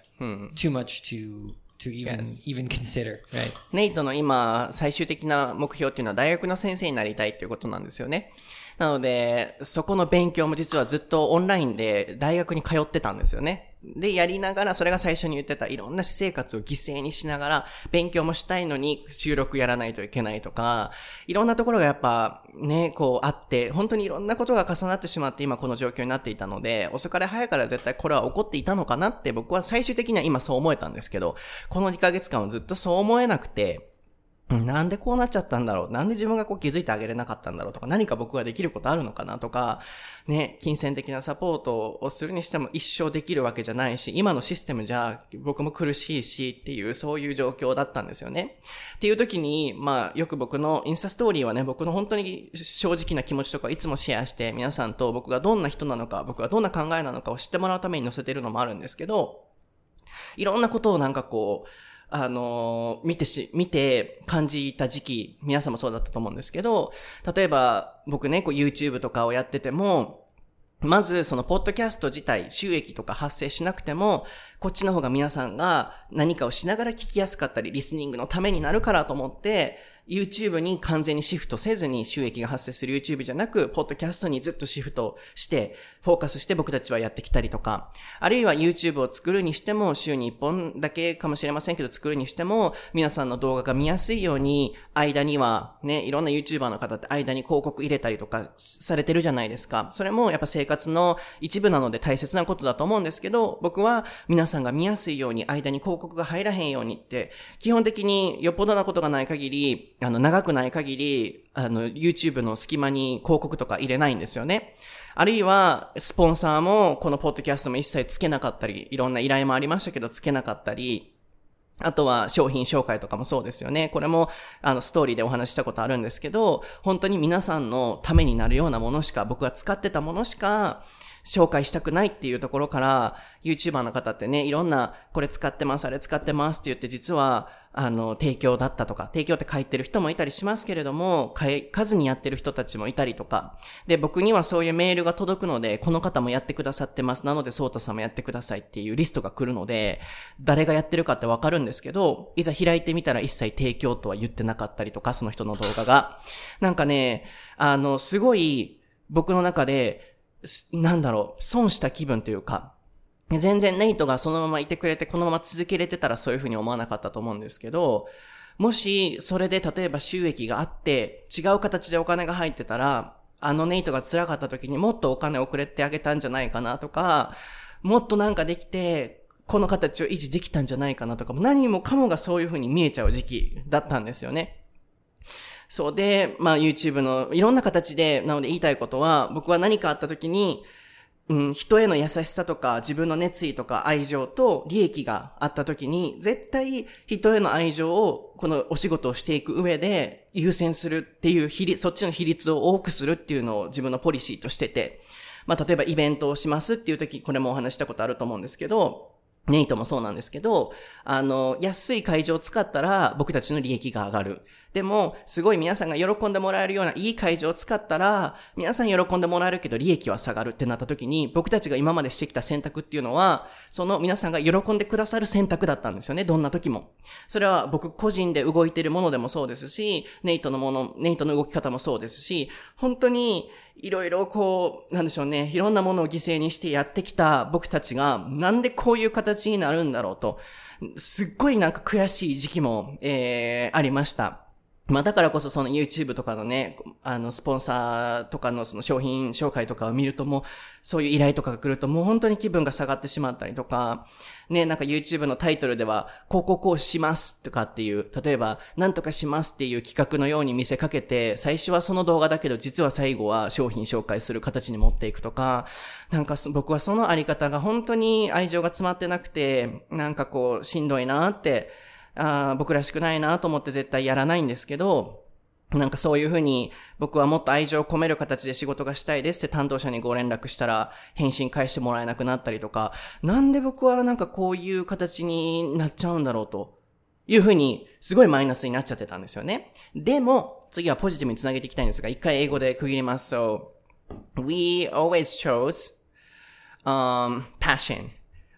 Too much to to even Yes. even consider, right? ネイトの今、最終的な目標っていうのは大学の先生になりたいっていうことなんですよね。なので、そこの勉強も実はずっとオンラインで大学に通ってたんですよね。で、やりながら、それが最初に言ってた、いろんな私生活を犠牲にしながら、勉強もしたいのに、収録やらないといけないとか、いろんなところがやっぱ、ね、こうあって、本当にいろんなことが重なってしまって、今この状況になっていたので、遅かれ早から絶対これは起こっていたのかなって、僕は最終的には今そう思えたんですけど、この2ヶ月間はずっとそう思えなくて、なんでこうなっちゃったんだろう？なんで自分がこう気づいてあげれなかったんだろう？とか、何か僕ができることあるのかな？とか、ね、金銭的なサポートをするにしても一生できるわけじゃないし、今のシステムじゃ僕も苦しいしっていう、そういう状況だったんですよね。っていう時に、まあ、よく僕のインスタストーリーはね、僕の本当に正直な気持ちとかいつもシェアして、皆さんと僕がどんな人なのか、僕がどんな考えなのかを知ってもらうために載せてるのもあるんですけど、いろんなことをなんかこう、あの、見てし、見て感じた時期、皆さんもそうだったと思うんですけど、例えば僕ね、こう YouTube とかをやってても、まず、その、ポッドキャスト自体、収益とか発生しなくても、こっちの方が皆さんが何かをしながら聞きやすかったり、リスニングのためになるからと思って、YouTube に完全にシフトせずに収益が発生する YouTube じゃなく、ポッドキャストにずっとシフトして、フォーカスして僕たちはやってきたりとか、あるいは YouTube を作るにしても、週に1本だけかもしれませんけど、作るにしても、皆さんの動画が見やすいように、間には、ね、いろんな YouTuber の方って間に広告入れたりとかされてるじゃないですか。それもやっぱ生活の一部なので大切なことだと思うんですけど、僕は皆さんが見やすいように、間に広告が入らへんようにって、基本的によっぽどなことがない限り、あの、長くない限り、あの、YouTube の隙間に広告とか入れないんですよね。あるいは、スポンサーも、このポッドキャストも一切つけなかったり、いろんな依頼もありましたけど、つけなかったり、あとは商品紹介とかもそうですよね。これも、あの、ストーリーでお話したことあるんですけど、本当に皆さんのためになるようなものしか、僕が使ってたものしか、紹介したくないっていうところから、YouTuber の方ってね、いろんな、これ使ってます、あれ使ってますって言って、実は、あの、提供だったとか、提供って書いてる人もいたりしますけれども、書かずにやってる人たちもいたりとか、で、僕にはそういうメールが届くので、この方もやってくださってます。なので、ソータさんもやってくださいっていうリストが来るので、誰がやってるかってわかるんですけど、いざ開いてみたら一切提供とは言ってなかったりとか、その人の動画が。なんかね、あの、すごい、僕の中で、なんだろう、損した気分というか、全然ネイトがそのままいてくれて、このまま続けれてたらそういうふうに思わなかったと思うんですけど、もし、それで例えば収益があって、違う形でお金が入ってたら、あのネイトが辛かった時にもっとお金をくれてあげたんじゃないかなとか、もっとなんかできて、この形を維持できたんじゃないかなとか、何もかもがそういうふうに見えちゃう時期だったんですよね。そうで、まあ YouTube のいろんな形で、なので言いたいことは、僕は何かあった時に、うん、人への優しさとか自分の熱意とか愛情と利益があった時に、絶対人への愛情をこのお仕事をしていく上で優先するっていう比率、そっちの比率を多くするっていうのを自分のポリシーとしてて、まあ例えばイベントをしますっていう時、これもお話したことあると思うんですけど、ネイトもそうなんですけど、あの、安い会場を使ったら僕たちの利益が上がる。でも、すごい皆さんが喜んでもらえるようないい会場を使ったら、皆さん喜んでもらえるけど利益は下がるってなった時に、僕たちが今までしてきた選択っていうのは、その皆さんが喜んでくださる選択だったんですよね。どんな時も。それは僕個人で動いてるものでもそうですし、ネイトのもの、ネイトの動き方もそうですし、本当に、いろいろこう、なんでしょうね、いろんなものを犠牲にしてやってきた僕たちが、なんでこういう形になるんだろうと、すっごいなんか悔しい時期も、えー、ありました。まあだからこそその YouTube とかのね、あのスポンサーとかのその商品紹介とかを見るともう、そういう依頼とかが来るともう本当に気分が下がってしまったりとか、ね、なんか YouTube のタイトルでは、こうこうこうしますとかっていう、例えば、なんとかしますっていう企画のように見せかけて、最初はその動画だけど実は最後は商品紹介する形に持っていくとか、なんか僕はそのあり方が本当に愛情が詰まってなくて、なんかこうしんどいなって、あ僕らしくないなと思って絶対やらないんですけど、なんかそういうふうに僕はもっと愛情を込める形で仕事がしたいですって担当者にご連絡したら返信返してもらえなくなったりとか、なんで僕はなんかこういう形になっちゃうんだろうというふうにすごいマイナスになっちゃってたんですよね。でも次はポジティブにつなげていきたいんですが、一回英語で区切ります。So, we always chose um, passion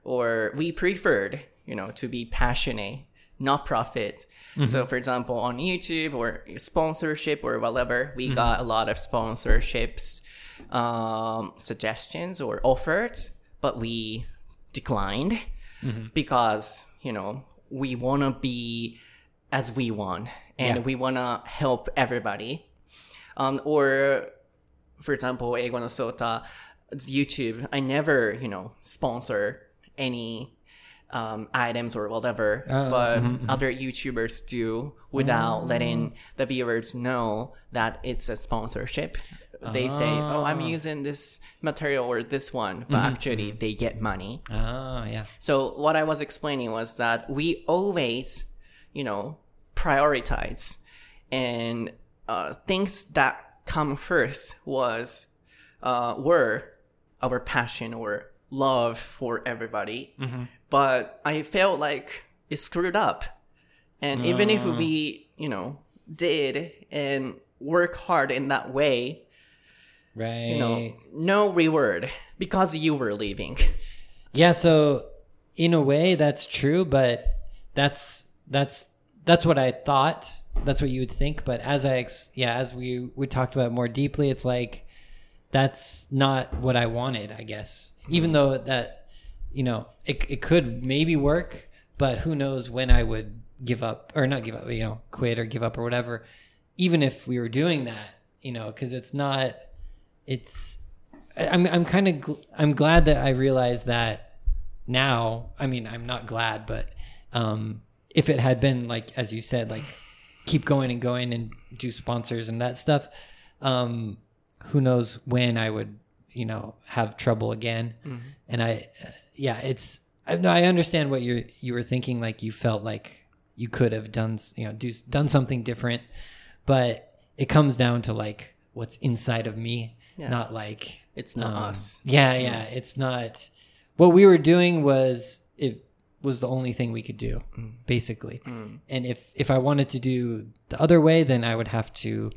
or we preferred, you know, to be passionate not profit. Mm-hmm. So, for example, on YouTube or sponsorship or whatever, we mm-hmm. got a lot of sponsorships um, suggestions or offers, but we declined mm-hmm. because, you know, we want to be as we want and yeah. we want to help everybody. Um, or, for example, Ego YouTube, I never, you know, sponsor any um, items or whatever, but other YouTubers do without letting the viewers know that it's a sponsorship. They say, "Oh, I'm using this material or this one," but actually they get money. Ah, yeah. So what I was explaining was that we always, you know, prioritize and uh, things that come first was uh, were our passion or love for everybody. But I felt like it screwed up. And even if we, mm. you know, did and work hard in that way, Right. you know, no reward because you were leaving. Yeah, so in a way that's true, but that's that's that's what I thought. That's what you would think, but as I ex- yeah, as we we talked about more deeply, it's like that's not what I wanted, I guess. Even though that you know, it it could maybe work, but who knows when I would give up or not give up, you know, quit or give up or whatever. Even if we were doing that, you know, cuz it's not it's I'm I'm kind of gl- I'm glad that I realized that now. I mean, I'm not glad, but um, if it had been like as you said, like keep going and going and do sponsors and that stuff, um, who knows when I would you know have trouble again. And I, yeah, it's I, no, I understand what you you were thinking. Like you felt like you could have done you know do done something different, but it comes down to like what's inside of me, Yeah. not like It's not um, us. Yeah, yeah. It's not. What we were doing was it was the only thing we could do, Mm. basically. And if if I wanted to do the other way, then I would have to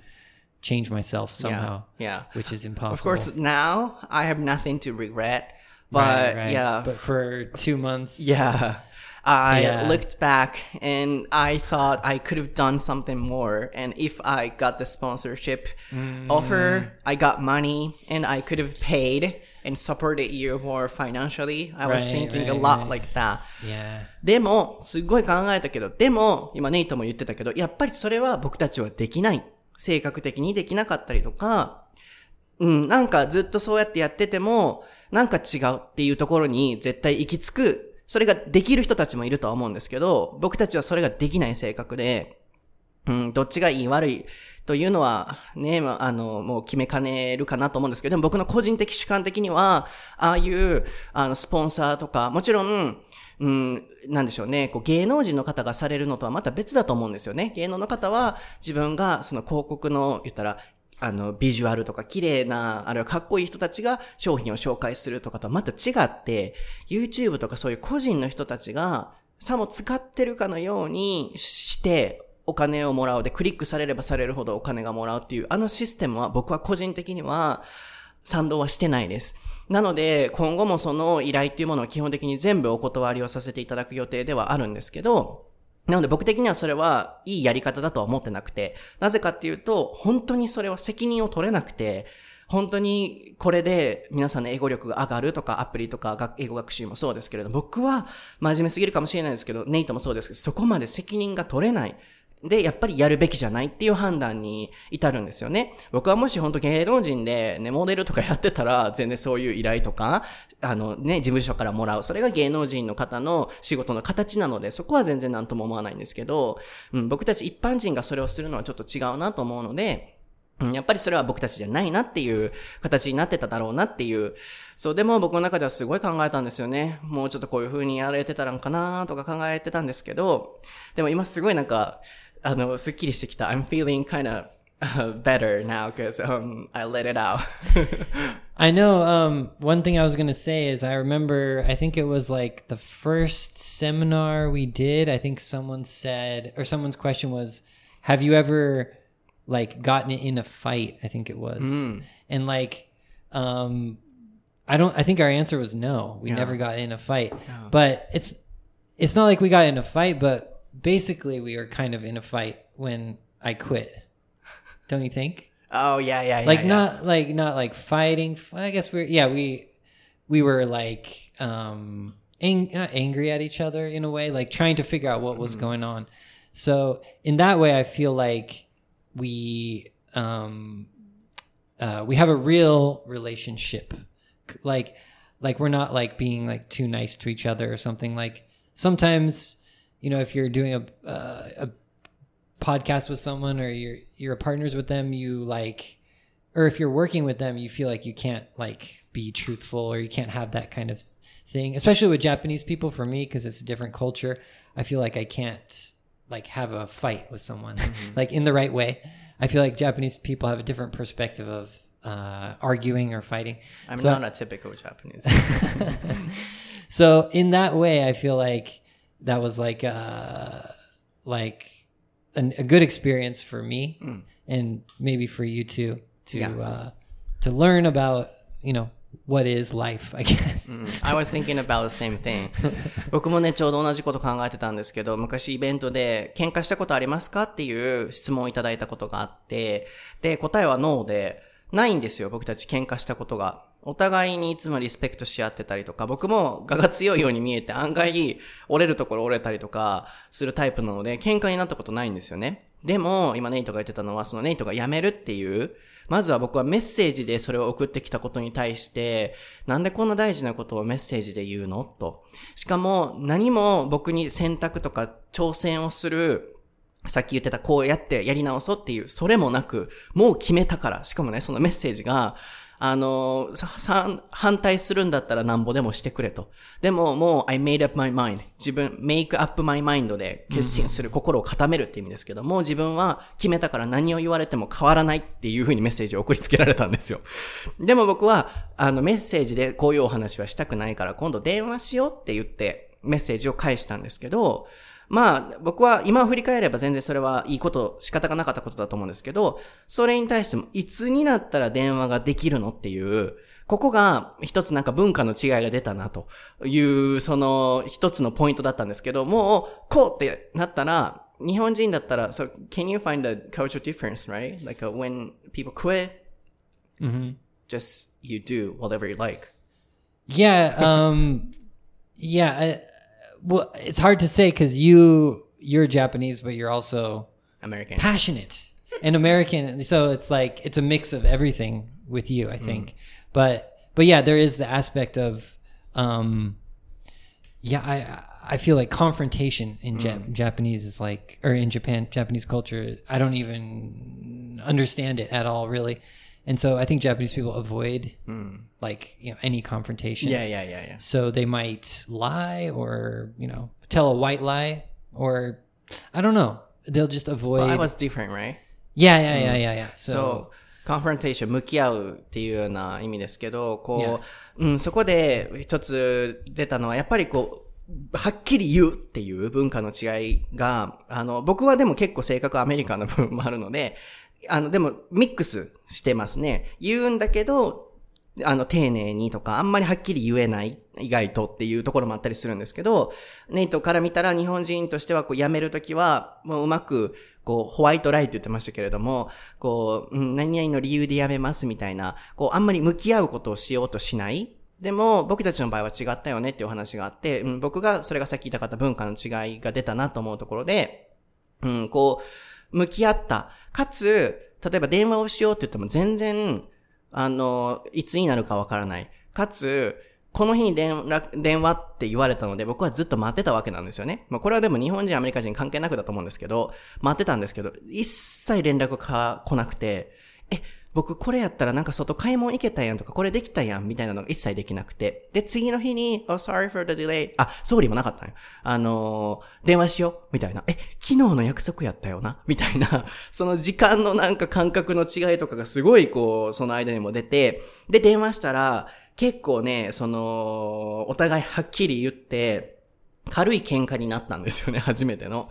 change myself somehow, Yeah. which is impossible. Of course, now I have nothing to regret. But Right, right. yeah, But for two months, yeah, I Yeah. looked back and I thought I could have done something more. And if I got the sponsorship Mm. offer, I got money and I could have paid and supported you more financially. I was Right, thinking a lot right. like that. yeah, でも、すごい考えたけど、でも、今ネイトも言ってたけど、やっぱりそれは僕たちはできない。性格的にできなかったりとか、うん、なんかずっとそうやってやってても、なんか違うっていうところに絶対行き着く、それができる人たちもいるとは思うんですけど、僕たちはそれができない性格で、うん、どっちがいい悪いというのは、ね、まあ、あの、もう決めかねるかなと思うんですけど、でも僕の個人的主観的には、ああいう、あの、スポンサーとか、もちろん、うん、なんでしょうね、こう芸能人の方がされるのとはまた別だと思うんですよね。芸能の方は自分がその広告の言ったら、あの、ビジュアルとか綺麗な、あるいはかっこいい人たちが商品を紹介するとかとはまた違って、YouTube とかそういう個人の人たちが、さも使ってるかのようにして、お金をもらう。で、クリックされればされるほどお金がもらうっていう、あのシステムは僕は個人的には賛同はしてないです。なので、今後もその依頼っていうものは基本的に全部お断りをさせていただく予定ではあるんですけど、なので僕的にはそれはいいやり方だとは思ってなくて、なぜかっていうと、本当にそれは責任を取れなくて、本当にこれで皆さんの英語力が上がるとかアプリとか英語学習もそうですけれど、僕は真面目すぎるかもしれないですけど、ネイトもそうですけど、そこまで責任が取れない。で、やっぱりやるべきじゃないっていう判断に至るんですよね。僕はもし本当芸能人でね、モデルとかやってたら、全然そういう依頼とか、あのね、事務所からもらう。それが芸能人の方の仕事の形なので、そこは全然何とも思わないんですけど、うん、僕たち一般人がそれをするのはちょっと違うなと思うので、やっぱりそれは僕たちじゃないなっていう形になってただろうなっていう。そう、でも僕の中ではすごい考えたんですよね。もうちょっとこういう風にやられてたらんかなとか考えてたんですけど、でも今すごいなんか、あの、すっきりしてきた。I'm feeling kind of uh, better now because um, I let it out. I know. Um, one thing I was gonna say is I remember. I think it was like the first seminar we did. I think someone said, or someone's question was, "Have you ever like gotten in a fight?" I think it was, and like, um, I don't. I think our answer was no. We never got in a fight. But it's it's not like we got in a fight, but basically we were kind of in a fight when I quit. Don't you think? oh, yeah, yeah, yeah. like yeah. not like not like fighting i guess we're yeah we we were like um ang- not angry at each other in a way, like trying to figure out what was going on. So in that way, I feel like we um, uh, we have a real relationship, like like we're not like being like too nice to each other or something. Like sometimes, you know, if you're doing a uh, a podcast with someone or you're you're partners with them, you like, or if you're working with them, you feel like you can't like be truthful or you can't have that kind of thing, especially with Japanese people. For me, because it's a different culture, I feel like I can't like have a fight with someone like in the right way. I feel like Japanese people have a different perspective of uh, arguing or fighting. I'm So- not a typical Japanese. so in that way, I feel like that was like uh like an, a good experience for me, and maybe for you too to Yeah. uh, to learn about you know what is life. I guess. I was thinking about the same thing. 僕もね、ちょうど同じこと考えてたんですけど、昔イベントで、喧嘩したことありますかっていう質問をいただいたことがあって、で、答えはノーで、ないんですよ、僕たち喧嘩したことが。お互いにいつもリスペクトし合ってたりとか、僕も我が強いように見えて案外折れるところ折れたりとかするタイプなので、喧嘩になったことないんですよね。でも、今ネイトが言ってたのは、そのネイトが辞めるっていう、まずは僕はメッセージでそれを送ってきたことに対して、なんでこんな大事なことをメッセージで言うの？と。しかも、何も僕に選択とか挑戦をする、さっき言ってたこうやってやり直そうっていう、それもなく、もう決めたから。しかもね、そのメッセージが、あの、さ、反対するんだったらなんぼでもしてくれと。でも、もう、I made up my mind. 自分、make up my mind で決心する、心を固めるって意味ですけども、自分は決めたから何を言われても変わらないっていう風にメッセージを送りつけられたんですよ。でも僕は、あの、メッセージでこういうお話はしたくないから、今度電話しようって言って、メッセージを返したんですけど、まあ、僕は今振り返れば全然それはいいこと、仕方がなかったことだと思うんですけど、それに対しても、いつになったら電話ができるのっていう、ここが一つなんか文化の違いが出たなという、その一つのポイントだったんですけど、もう、こうってなったら、日本人だったら、so can you find the cultural difference, right? Like uh, when people quit, just you do whatever you like. Yeah. Um. yeah. Well, it's hard to say because you you're Japanese, but you're also American. passionate and American. So it's like it's a mix of everything with you, I think. But but yeah, there is the aspect of um yeah, I I feel like confrontation in Jap- Japanese is like or in Japan Japanese culture, I don't even understand it at all really. And so I think Japanese people avoid like, you know, any confrontation. Yeah, yeah, yeah, yeah. So they might lie or, you know, tell a white lie or I don't know. They'll just avoid Well, I was different, right? Yeah, yeah, yeah, yeah, yeah. そ So, う、カンフロンテーション、向き合うっていうような意味ですけど、こう、うん、そこで一つ出たのは、やっぱりこう、はっきり言うっていう文化の違いが、あの、僕はでも結構性格アメリカンな部分もあるので、 あの、でもミックスしてますね。言うんだけど、あの、丁寧にとか、あんまりはっきり言えない、意外とっていうところもあったりするんですけど、ネイトから見たら日本人としては、こう、辞めるときは、もううまく、こう、ホワイトライって言ってましたけれども、こう、うん何々の理由で辞めますみたいな、こう、あんまり向き合うことをしようとしない。でも、僕たちの場合は違ったよねっていうお話があって、うん、僕がそれがさっき言いたかった文化の違いが出たなと思うところで、うん、こう、向き合った。かつ、例えば電話をしようって言っても全然、あの、いつになるかわからない。かつ、この日に電話電話って言われたので、僕はずっと待ってたわけなんですよね。まあ、これはでも日本人、アメリカ人関係なくだと思うんですけど、待ってたんですけど、一切連絡が来なくて、え、僕これやったらなんか外買い物行けたやんとか、これできたやんみたいなのが一切できなくて。で、次の日に、oh, sorry for the delay. あ、総理もなかったのよ。あのー電話しようみたいな。え、昨日の約束やったよな？みたいな。その時間のなんか感覚の違いとかがすごいこう、その間にも出て、で、電話したら、結構ね、その、お互いはっきり言って、軽い喧嘩になったんですよね、初めての。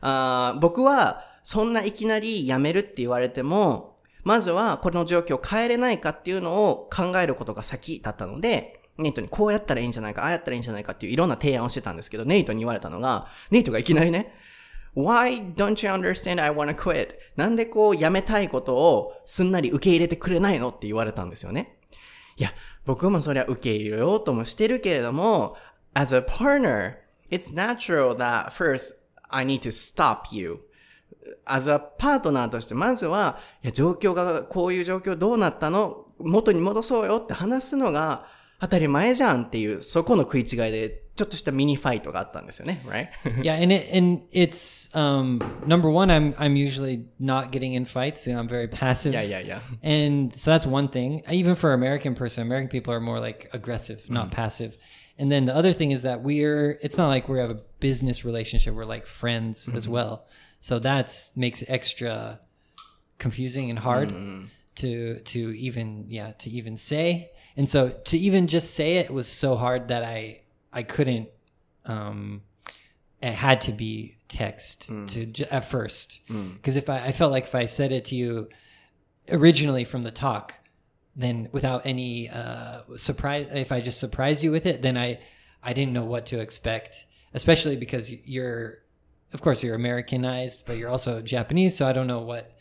あ僕は、そんないきなり辞めるって言われても、まずはこの状況を変えれないかっていうのを考えることが先だったので、ネイトにこうやったらいいんじゃないか、ああやったらいいんじゃないかっていういろんな提案をしてたんですけど、ネイトに言われたのが、ネイトがいきなりね、Why don't you understand I wanna quit? なんでこう辞めたいことをすんなり受け入れてくれないのって言われたんですよね。いや、僕もそりゃ受け入れようともしてるけれども、as a partner, it's natural that first I need to stop you. As a パートナーとして、まずは、いや、状況が、こういう状況どうなったの元に戻そうよって話すのが当たり前じゃんっていう、そこの食い違いで、ちょっとしたミニファイトがあったんですよね、right? yeah, and it, and it's um number one. I'm I'm usually not getting in fights. You know, I'm very passive. Yeah, yeah, yeah. And so that's one thing. Even for American person, American people are more like aggressive, not passive. And then the other thing is that we're it's not like we have a business relationship. We're like friends as well. So that's makes it extra confusing and hard to to even yeah to even say. And so to even just say it was so hard that I I couldn't um it had to be text to at first. Because if I, I felt like if I said it to you originally from the talk then without any uh surprise if I just surprised you with it then I I didn't know what to expect especially because you're of course you're Americanized but you're also Japanese so I don't know what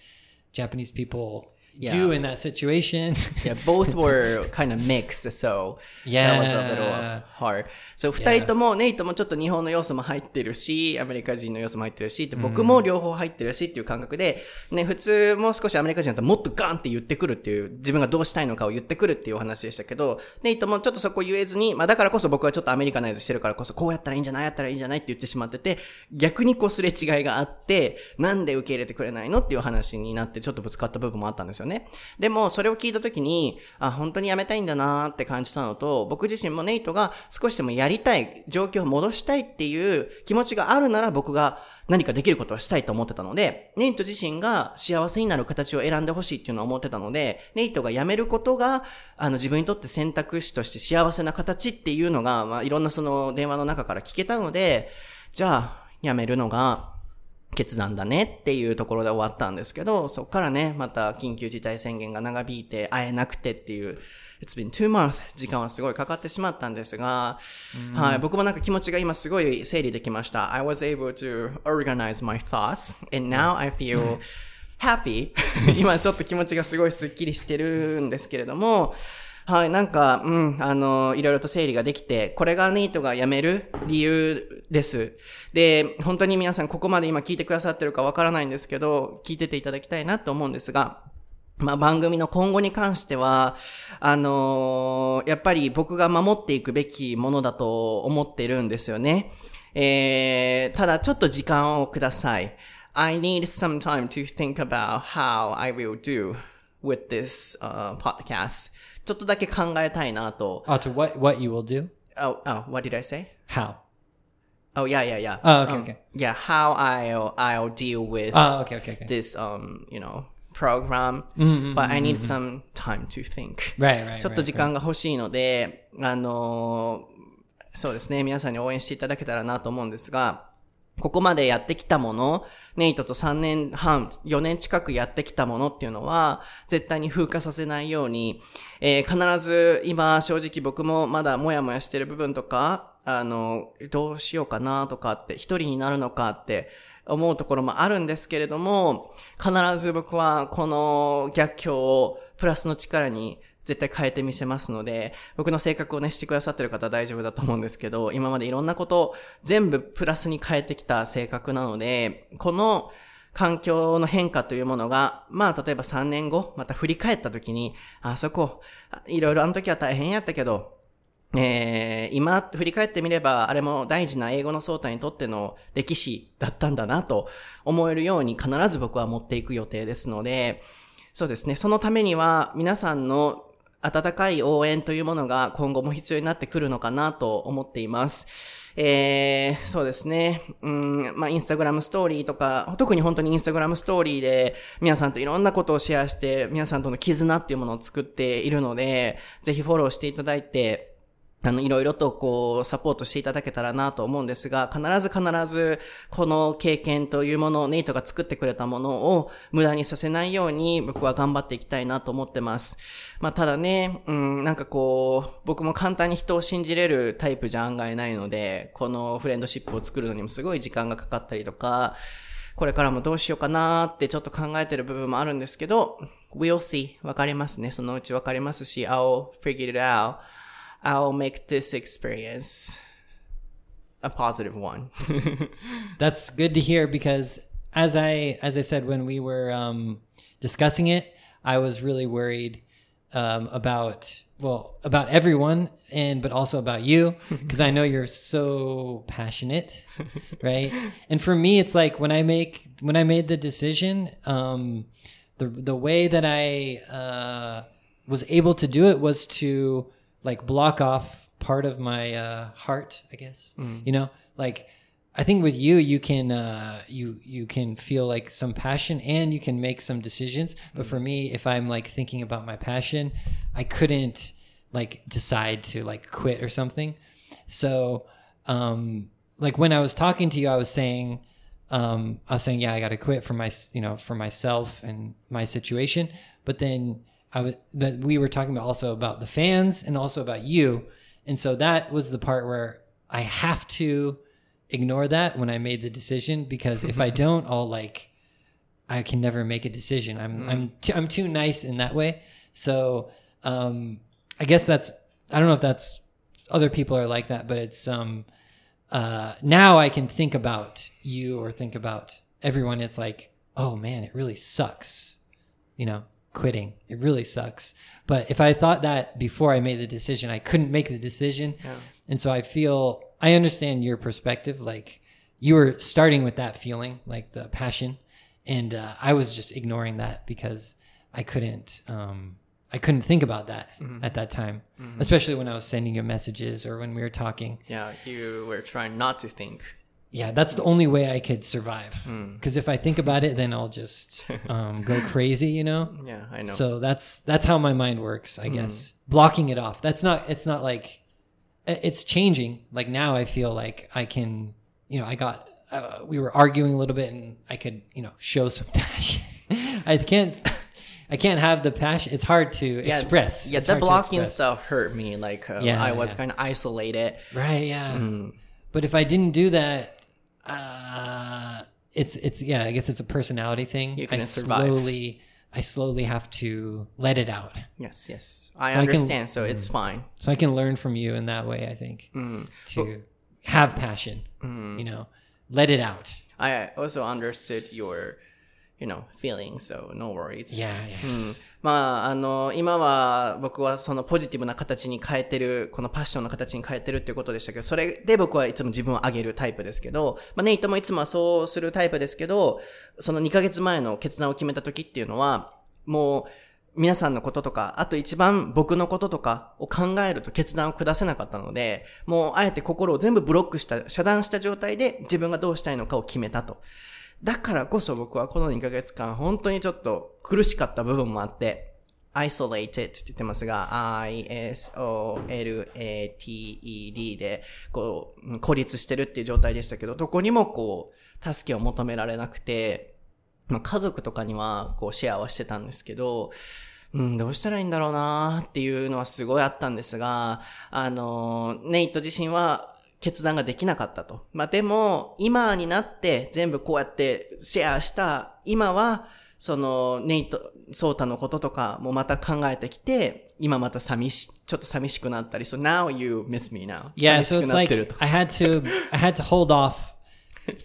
Japanese people do Yeah. in that situation Yeah, both were kind of mixed, so that was a little Yeah. hard. So, 二人とも、ネイトもちょっと日本の要素も入ってるし、アメリカ人の要素も入ってるし、って僕も両方入ってるしっていう感覚で、ね、普通もう少しアメリカ人だともっとガンって言ってくるっていう、自分がどうしたいのかを言ってくるっていうお話でしたけど、ネイトもちょっとそこ言えずに、まあだからこそ僕はちょっとアメリカナイズしてるからこそ、こうやったらいいんじゃない？やったらいいんじゃない？って言ってしまってて、逆にこうすれ違いがあって、なんで受け入れてくれないの？っていう話になってちょっとぶつかった部分もあったんですよね。ね。でも、それを聞いたときに、あ、本当にやめたいんだなーって感じたのと、僕自身もネイトが少しでもやりたい、状況を戻したいっていう気持ちがあるなら僕が何かできることはしたいと思ってたので、ネイト自身が幸せになる形を選んでほしいっていうのは思ってたので、ネイトが辞めることが、あの自分にとって選択肢として幸せな形っていうのが、まあいろんなその電話の中から聞けたので、じゃあ、辞めるのが、決断だねっていうところで終わったんですけど、そこからね、また緊急事態宣言が長引いて会えなくてっていう、It's been two months 時間はすごいかかってしまったんですが、はい、僕もなんか気持ちが今すごい整理できました。I was able to organize my thoughts and now I feel happy 今ちょっと気持ちがすごいスッキリしてるんですけれども、はい、なんか、うん、あの、いろいろと整理ができて、これがネイトが辞める理由です。で、本当に皆さんここまで今聞いてくださってるかわからないんですけど、聞いてていただきたいなと思うんですが、まあ、番組の今後に関しては、あのーやっぱり僕が守っていくべきものだと思ってるんですよね。えー、ただちょっと時間をください。I need some time to think about how I will do with this、uh, podcast. ちょっとだけ考えたいなと。oh to what what you will do Oh, oh, what did I say? how Oh, yeah, yeah, yeah. Oh, okay, Um, okay. Yeah, how I'll, I'll deal with oh okay okay okay this, um, you know, program. But I need some time to think. right right ちょっと right, 時間が欲しいので、あのーそうですね、皆さんに応援していただけたらなと思うんですが、ここまでやってきたもの、ネイトと3年半、4年近くやってきたものっていうのは、絶対に風化させないように、えー必ず今正直僕もまだモヤモヤしてる部分とか、あの、どうしようかなとかって、一人になるのかって、思うところもあるんですけれども、必ず僕はこの逆境をプラスの力に絶対変えてみせますので、僕の性格をね、してくださってる方は大丈夫だと思うんですけど、今までいろんなことを全部プラスに変えてきた性格なので、この環境の変化というものが、まあ、例えば3年後、また振り返った時に、あそこ、いろいろあの時は大変やったけど、えー、今振り返ってみれば、あれも大事な英語の相対にとっての歴史だったんだなと思えるように必ず僕は持っていく予定ですので、そうですね、そのためには皆さんの温かい応援というものが今後も必要になってくるのかなと思っています。えー、そうですね。うん、まあ、インスタグラムストーリーとか、特に本当にインスタグラムストーリーで、皆さんといろんなことをシェアして、皆さんとの絆っていうものを作っているので、ぜひフォローしていただいて、あの、いろいろとこう、サポートしていただけたらなと思うんですが、必ず必ず、この経験というものを、ネイトが作ってくれたものを無駄にさせないように、僕は頑張っていきたいなと思ってます。まあ、ただね、うん、なんかこう、僕も簡単に人を信じれるタイプじゃ案外ないので、このフレンドシップを作るのにもすごい時間がかかったりとか、これからもどうしようかなーってちょっと考えてる部分もあるんですけど、we'll see. わかりますね。そのうちわかりますし、I'll figure it out. I'll make this experience a positive one. That's good to hear because as I as I said when we were um, discussing it, I was really worried um, about well about everyone and but also about you because I know you're so passionate, right? and for me, it's like when I make when I made the decision, um, the the way that I uh, was able to do it was to like block off part of my uh, heart, I guess. You know, like I think with you, you can uh, you you can feel like some passion and you can make some decisions. But for me, if I'm like thinking about my passion, I couldn't like decide to like quit or something. So, um, like when I was talking to you, I was saying, um, I was saying, yeah, I got to quit for my, you know, for myself and my situation. But then I was, but we were talking about also about the fans and also about you. And so that was the part where I have to ignore that when I made the decision because if I don't, I'll like, I can never make a decision. I'm, I'm, too, I'm too nice in that way. So, um, I guess that's, I don't know if that's, other people are like that, but it's, um, uh, now I can think about you or think about everyone. It's like, oh man, it really sucks, you know, quitting. It really sucks. But if I thought that before I made the decision, I couldn't make the decision. And so I feel, I understand your perspective. Like you were starting with that feeling, like the passion. And uh, I was just ignoring that because I couldn't, um, I couldn't think about that at that time, especially when I was sending you messages or when we were talking. yeah, you were trying not to think. Yeah, that's the only way I could survive. Because if I think about it, then I'll just um, go crazy, you know. Yeah, I know. So that's that's how my mind works, I guess. Blocking it off. That's not. It's not like it's changing. Like now, I feel like I can. You know, I got. Uh, we were arguing a little bit, and I could, you know, show some passion. I can't. I can't have the passion. It's hard to yeah, express. Yeah, It's the blocking stuff hurt me. Like uh, Yeah, I was yeah. kind of isolated. Right. Yeah. But if I didn't do that, uh, it's it's yeah. I guess it's a personality thing. You I survive. slowly, I slowly have to let it out, Yes, yes, I So I can- understand. so it's mm. fine. so I can learn from you in that way. I think mm. to have passion. Mm. You know, let it out. I also understood your, you know, feelings. So no worries. Yeah. Yeah. うんまあ、あの、今は僕はそのポジティブな形に変えてる、このパッションの形に変えてるっていうことでしたけど、それで僕はいつも自分を上げるタイプですけど、まあ、ネイトもいつもはそうするタイプですけど、その2ヶ月前の決断を決めた時っていうのは、もう、皆さんのこととか、あと一番僕のこととかを考えると決断を下せなかったので、もうあえて心を全部ブロックした、遮断した状態で自分がどうしたいのかを決めたと。だからこそ僕はこの2ヶ月間本当にちょっと苦しかった部分もあって、isolated って言ってますが、i-s-o-l-a-t-e-d で、こう、孤立してるっていう状態でしたけど、どこにもこう、助けを求められなくて、まあ、家族とかにはこうシェアはしてたんですけど、うん、どうしたらいいんだろうなっていうのはすごいあったんですが、あの、ネイト自身は決断ができなかったと。まあ、でも、今になって全部こうやってシェアした今は、その、ネイト、ソータのこととかもまた考えてきて、今また寂し、ちょっと寂しくなったり、so now you miss me now. Yeah. 寂し So く it's なってる like と I had to I had to hold off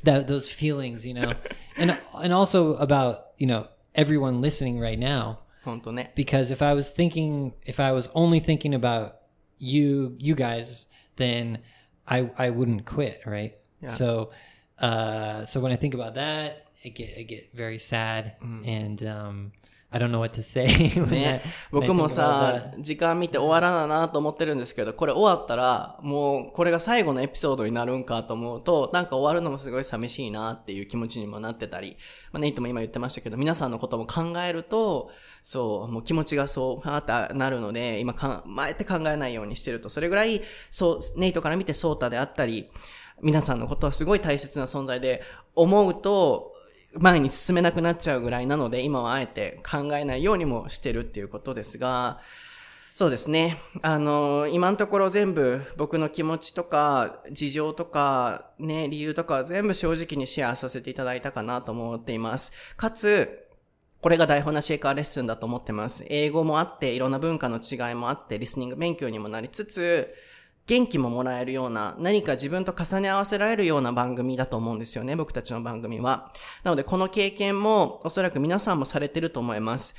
that those feelings, you know, and and also about you know everyone listening right now. 本当ね。because if I was thinking, if I was only thinking about you, you guys, then I I wouldn't quit, right? So, uh, so when I think about that, I get I get very sad, and um, I don't know what to say. ね。僕もさ時間見て終わらななと思ってるんですけど、これ終わったら、もうこれが最後のエピソードになるんかと思うと、なんか終わるのもすごい寂しいなっていう気持ちにもなってたり、まあ、ネイトも今言ってましたけど、皆さんのことも考えると、そう、もう気持ちがそう、はーってなるので、今か、前って考えないようにしてると、それぐらい、そう、ネイトから見てソータであったり、皆さんのことはすごい大切な存在で、思うと、前に進めなくなっちゃうぐらいなので、今はあえて考えないようにもしてるっていうことですが、そうですね。あの、今のところ全部僕の気持ちとか、事情とか、ね、理由とか全部正直にシェアさせていただいたかなと思っています。かつ、これが台本なシェイカーレッスンだと思ってます。英語もあって、いろんな文化の違いもあって、リスニング勉強にもなりつつ、元気ももらえるような、何か自分と重ね合わせられるような番組だと思うんですよね、僕たちの番組は。なので、この経験も、おそらく皆さんもされてると思います。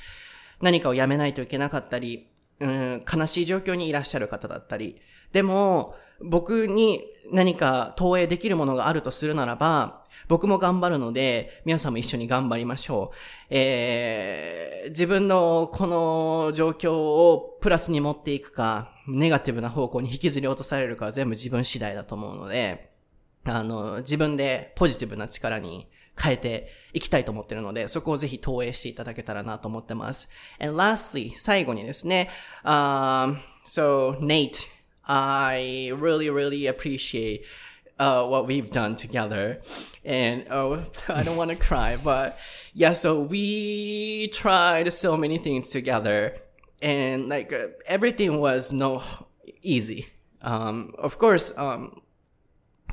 何かをやめないといけなかったり、うん、悲しい状況にいらっしゃる方だったり。でも、僕に何か投影できるものがあるとするならば、僕も頑張るので、皆さんも一緒に頑張りましょう。えー、自分のこの状況をプラスに持っていくか、ネガティブな方向に引きずり落とされるかは全部自分次第だと思うので、あの、自分でポジティブな力に変えていきたいと思ってるので、そこをぜひ投影していただけたらなと思ってます。And lastly, 最後にですね、um, so Nate, I really, really appreciate uh, what we've done together. And oh, I don't want to cry, but yeah, so we tried so many things together, and like uh, everything was no easy. Um, of course, um,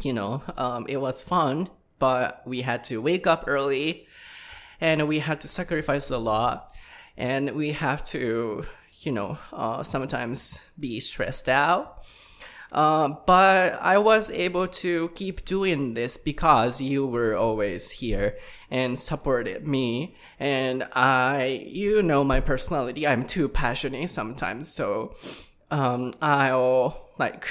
you know, um, it was fun, but we had to wake up early, and we had to sacrifice a lot, and we have to, you know, uh, sometimes be stressed out uh, but I was able to keep doing this because you were always here and supported me. And I, you know my personality, I'm too passionate sometimes. So, um, I'll like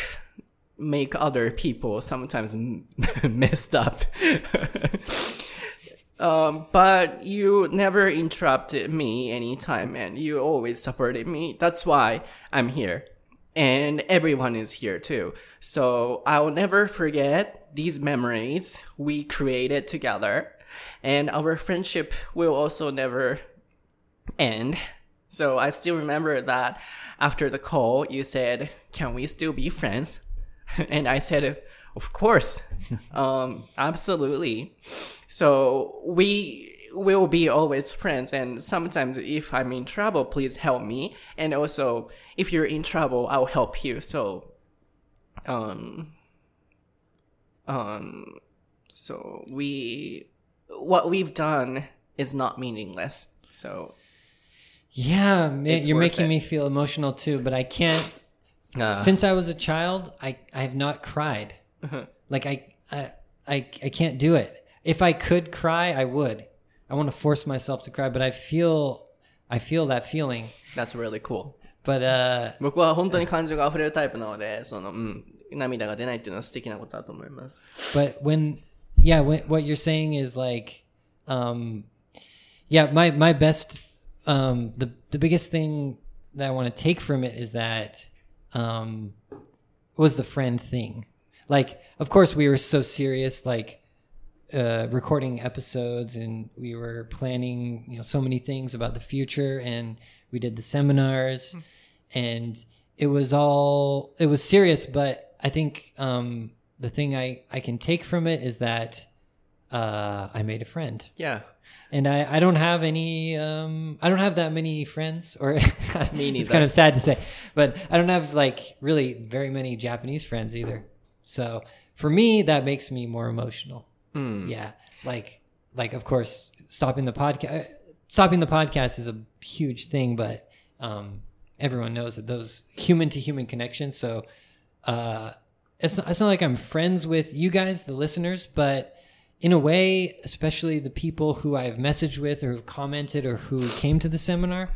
make other people sometimes messed up. um, but you never interrupted me anytime and you always supported me. That's why I'm here and everyone is here too. So I'll never forget these memories we created together, and our friendship will also never end. So I still remember that after the call, you said, Can we still be friends? and I said, Of course, um, absolutely. So we will be always friends. And sometimes if I'm in trouble, please help me. And also, if you're in trouble, I'll help you. So, um, um, so we, what we've done is not meaningless. So, yeah, you're making it. me feel emotional too, but I can't. Uh, Since I was a child, I, I have not cried. Uh-huh. Like I, I, I, I can't do it. If I could cry, I would I want to force myself to cry, but I feel I feel that feeling. That's really cool. But uh, 僕は本当に感情が溢れるタイプなので、その、うん、涙が出ないっていうのは素敵なことだと思います。But when, yeah, when, what you're saying is like, um, yeah, my my best, um, the the biggest thing that I want to take from it is that, um, was the friend thing. Like, of course, we were so serious, like uh, recording episodes and we were planning you know so many things about the future and we did the seminars mm. and it was all it was serious but i think um, the thing i i can take from it is that uh, i made a friend yeah and I, I don't have any um, I don't have that many friends or it's kind of sad to say but I don't have like really very many Japanese friends either so for me that makes me more emotional Mm. Yeah, like like of course stopping the podcast stopping the podcast is a huge thing, but um, everyone knows that those human to human connections. So uh, it's not, it's not like I'm friends with you guys, the listeners, but in a way, especially the people who I've messaged with or who've commented or who came to the seminar,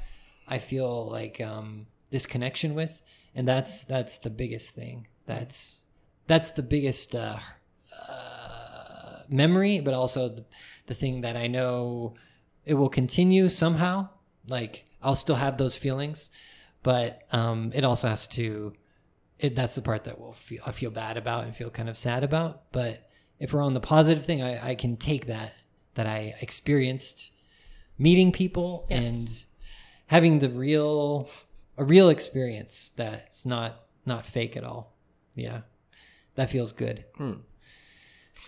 I feel like um, this connection with, and that's that's the biggest thing. That's that's the biggest uh, uh, memory, but also the, the thing that I know it will continue somehow. Like I'll still have those feelings, but um, it also has to. It, that's the part that will feel I feel bad about and feel kind of sad about. But if we're on the positive thing, I, I can take that that I experienced meeting people yes. and having the real a real experience that's not not fake at all. Yeah, that feels good. Hmm.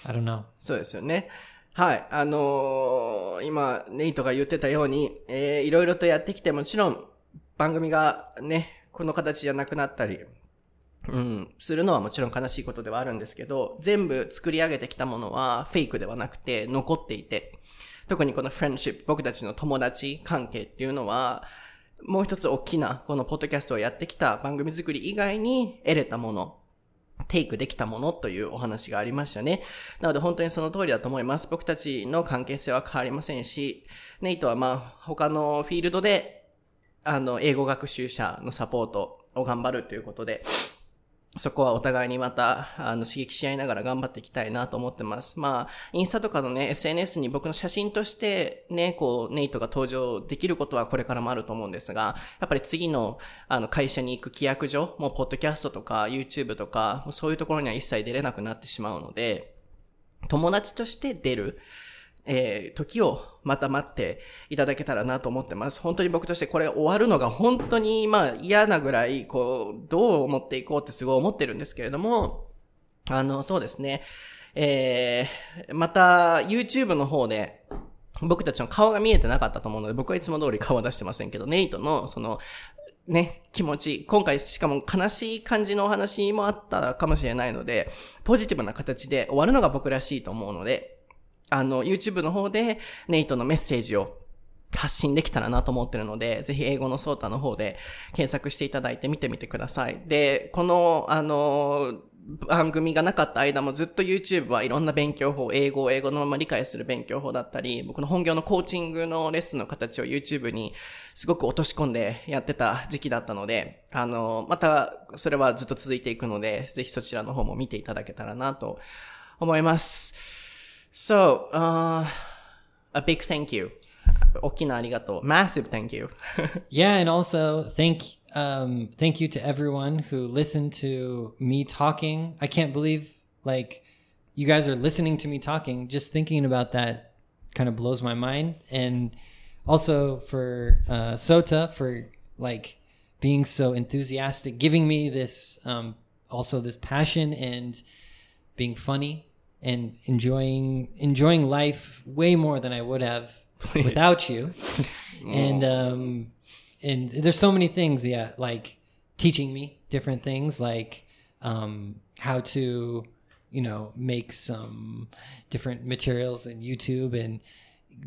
I don't know. そうですよね。はい。あのー、今、ネイトが言ってたように、えー、いろいろとやってきて、もちろん、番組がね、この形じゃなくなったり、 うん、するのはもちろん悲しいことではあるんですけど、全部作り上げてきたものはフェイクではなくて残っていて、特にこのフレンドシップ、僕たちの友達関係っていうのは、もう一つ大きなこのポッドキャストをやってきた番組作り以外に得れたものテイクできたものというお話がありましたね。なので本当にその通りだと思います。僕たちの関係性は変わりませんし、ネイトはまあ他のフィールドで、あの、英語学習者のサポートを頑張るということで、そこはお互いにまた、あの、刺激し合いながら頑張っていきたいなと思ってます。まあ、インスタとかのね、SNS に僕の写真としてね、こう、ネイトが登場できることはこれからもあると思うんですが、やっぱり次の、あの、会社に行く規約上、もう、ポッドキャストとか、YouTube とか、そういうところには一切出れなくなってしまうので、友達として出る。えー、時をまた待っていただけたらなと思ってます。本当に僕としてこれ終わるのが本当にまあ嫌なぐらい、こう、どう思っていこうってすごい思ってるんですけれども、あの、そうですね。えー、また YouTube の方で、僕たちの顔が見えてなかったと思うので、僕はいつも通り顔は出してませんけど、ネイトの、その、ね、気持ち、今回しかも悲しい感じのお話もあったかもしれないので、ポジティブな形で終わるのが僕らしいと思うので、あの、YouTube の方でネイトのメッセージを発信できたらなと思ってるので、ぜひ英語のソータの方で検索していただいて見てみてください。で、この、あの、番組がなかった間もずっと YouTube はいろんな勉強法、英語を英語のまま理解する勉強法だったり、僕の本業のコーチングのレッスンの形を YouTube にすごく落とし込んでやってた時期だったので、あの、またそれはずっと続いていくので、ぜひそちらの方も見ていただけたらなと思います。So, uh, a big thank you. 大きなありがとう. Massive thank you. yeah, and also thank um thank you to everyone who listened to me talking. I can't believe like you guys are listening to me talking. Just thinking about that kind of blows my mind. And also for uh, Sota for like being so enthusiastic, giving me this um, also this passion and being funny and enjoying enjoying life way more than I would have Please. without you. and um, and there's so many things, yeah, like teaching me different things, like um, how to you know make some different materials in YouTube and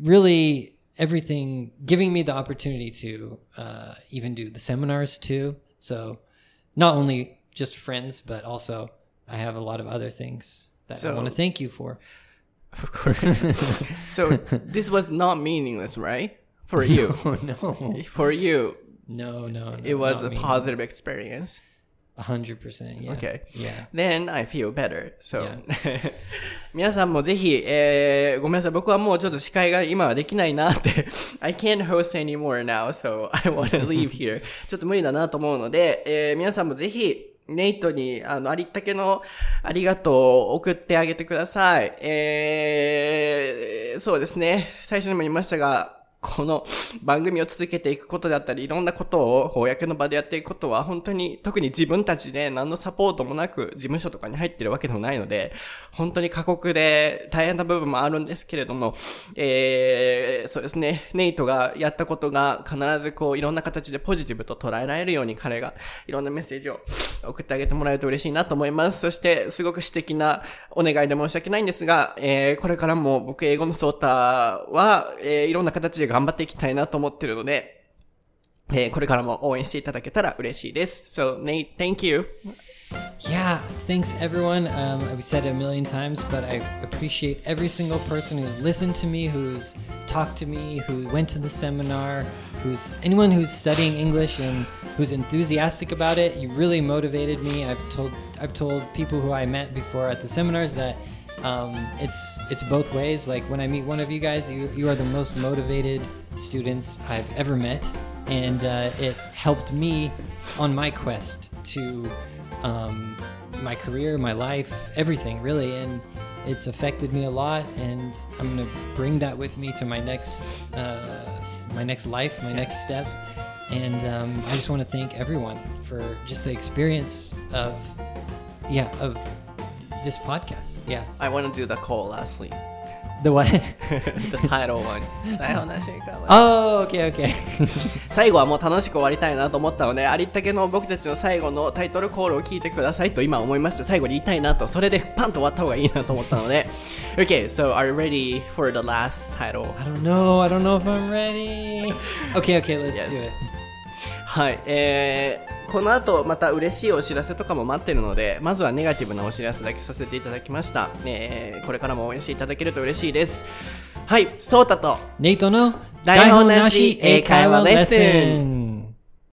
really everything giving me the opportunity to uh, even do the seminars too so not only just friends but also i have a lot of other things that so, I want to thank you for. Of course. so this was not meaningless, right? For you. No, no. For you. No, no, no It was a positive experience. A hundred percent, yeah. Okay. Yeah. Then I feel better. So, yeah. 皆さんもぜひ、えー、ごめんなさい。僕はもうちょっと司会が今はできないなって I can't host anymore now, so I want to leave here. ちょっと無理だなと思うので、えー、皆さんもぜひ、ネイトに、あの、ありったけのありがとうを送ってあげてください。えー、そうですね。最初にも言いましたが、この番組を続けていくことであったり、いろんなことを公の場でやっていくことは、本当に特に自分たちで何のサポートもなく事務所とかに入ってるわけでもないので、本当に過酷で大変な部分もあるんですけれども、えー、そうですね、ネイトがやったことが必ずこういろんな形でポジティブと捉えられるように彼がいろんなメッセージを送ってあげてもらえると嬉しいなと思います。そして、すごく私的なお願いで申し訳ないんですが、えー、これからも僕英語のソータは、えー、いろんな形で頑張っていきたいなと思ってるので、えー、これからも応援していただけたら嬉しいです。So, Nate, thank you. Yeah, thanks everyone. Um, we said it a million times, but I appreciate every single person who's listened to me, who's talked to me, who went to the seminar, who's anyone who's studying English and who's enthusiastic about it. You really motivated me. I've told I've told people who I met before at the seminars that um, it's it's both ways. Like when I meet one of you guys, you you are the most motivated students I've ever met, and uh, it helped me on my quest to um, my career, my life, everything really, and it's affected me a lot. And I'm gonna bring that with me to my next uh, my next life, my yes. next step. And um, I just want to thank everyone for just the experience of yeah of this podcast. Yeah. I want to do the call lastly. The what? the title one. oh, okay, okay. 最後はもう楽しく終わりたいなと思ったので、ありったけの僕たちの最後のタイトルコールを聞いてくださいと今思いまして、最後に言いたいなと、それでパンと終わった方がいいなと思ったので。Okay, so are you ready for the last title? I don't know. I don't know if I'm ready. Okay, okay, let's yes. do it. はい、えーこの後また嬉しいお知らせとかも待ってるのでまずはネガティブなお知らせだけさせていただきました、えーこれからも応援していただけると嬉しいです。はいソータとネイトの台本なし英会話レッスン。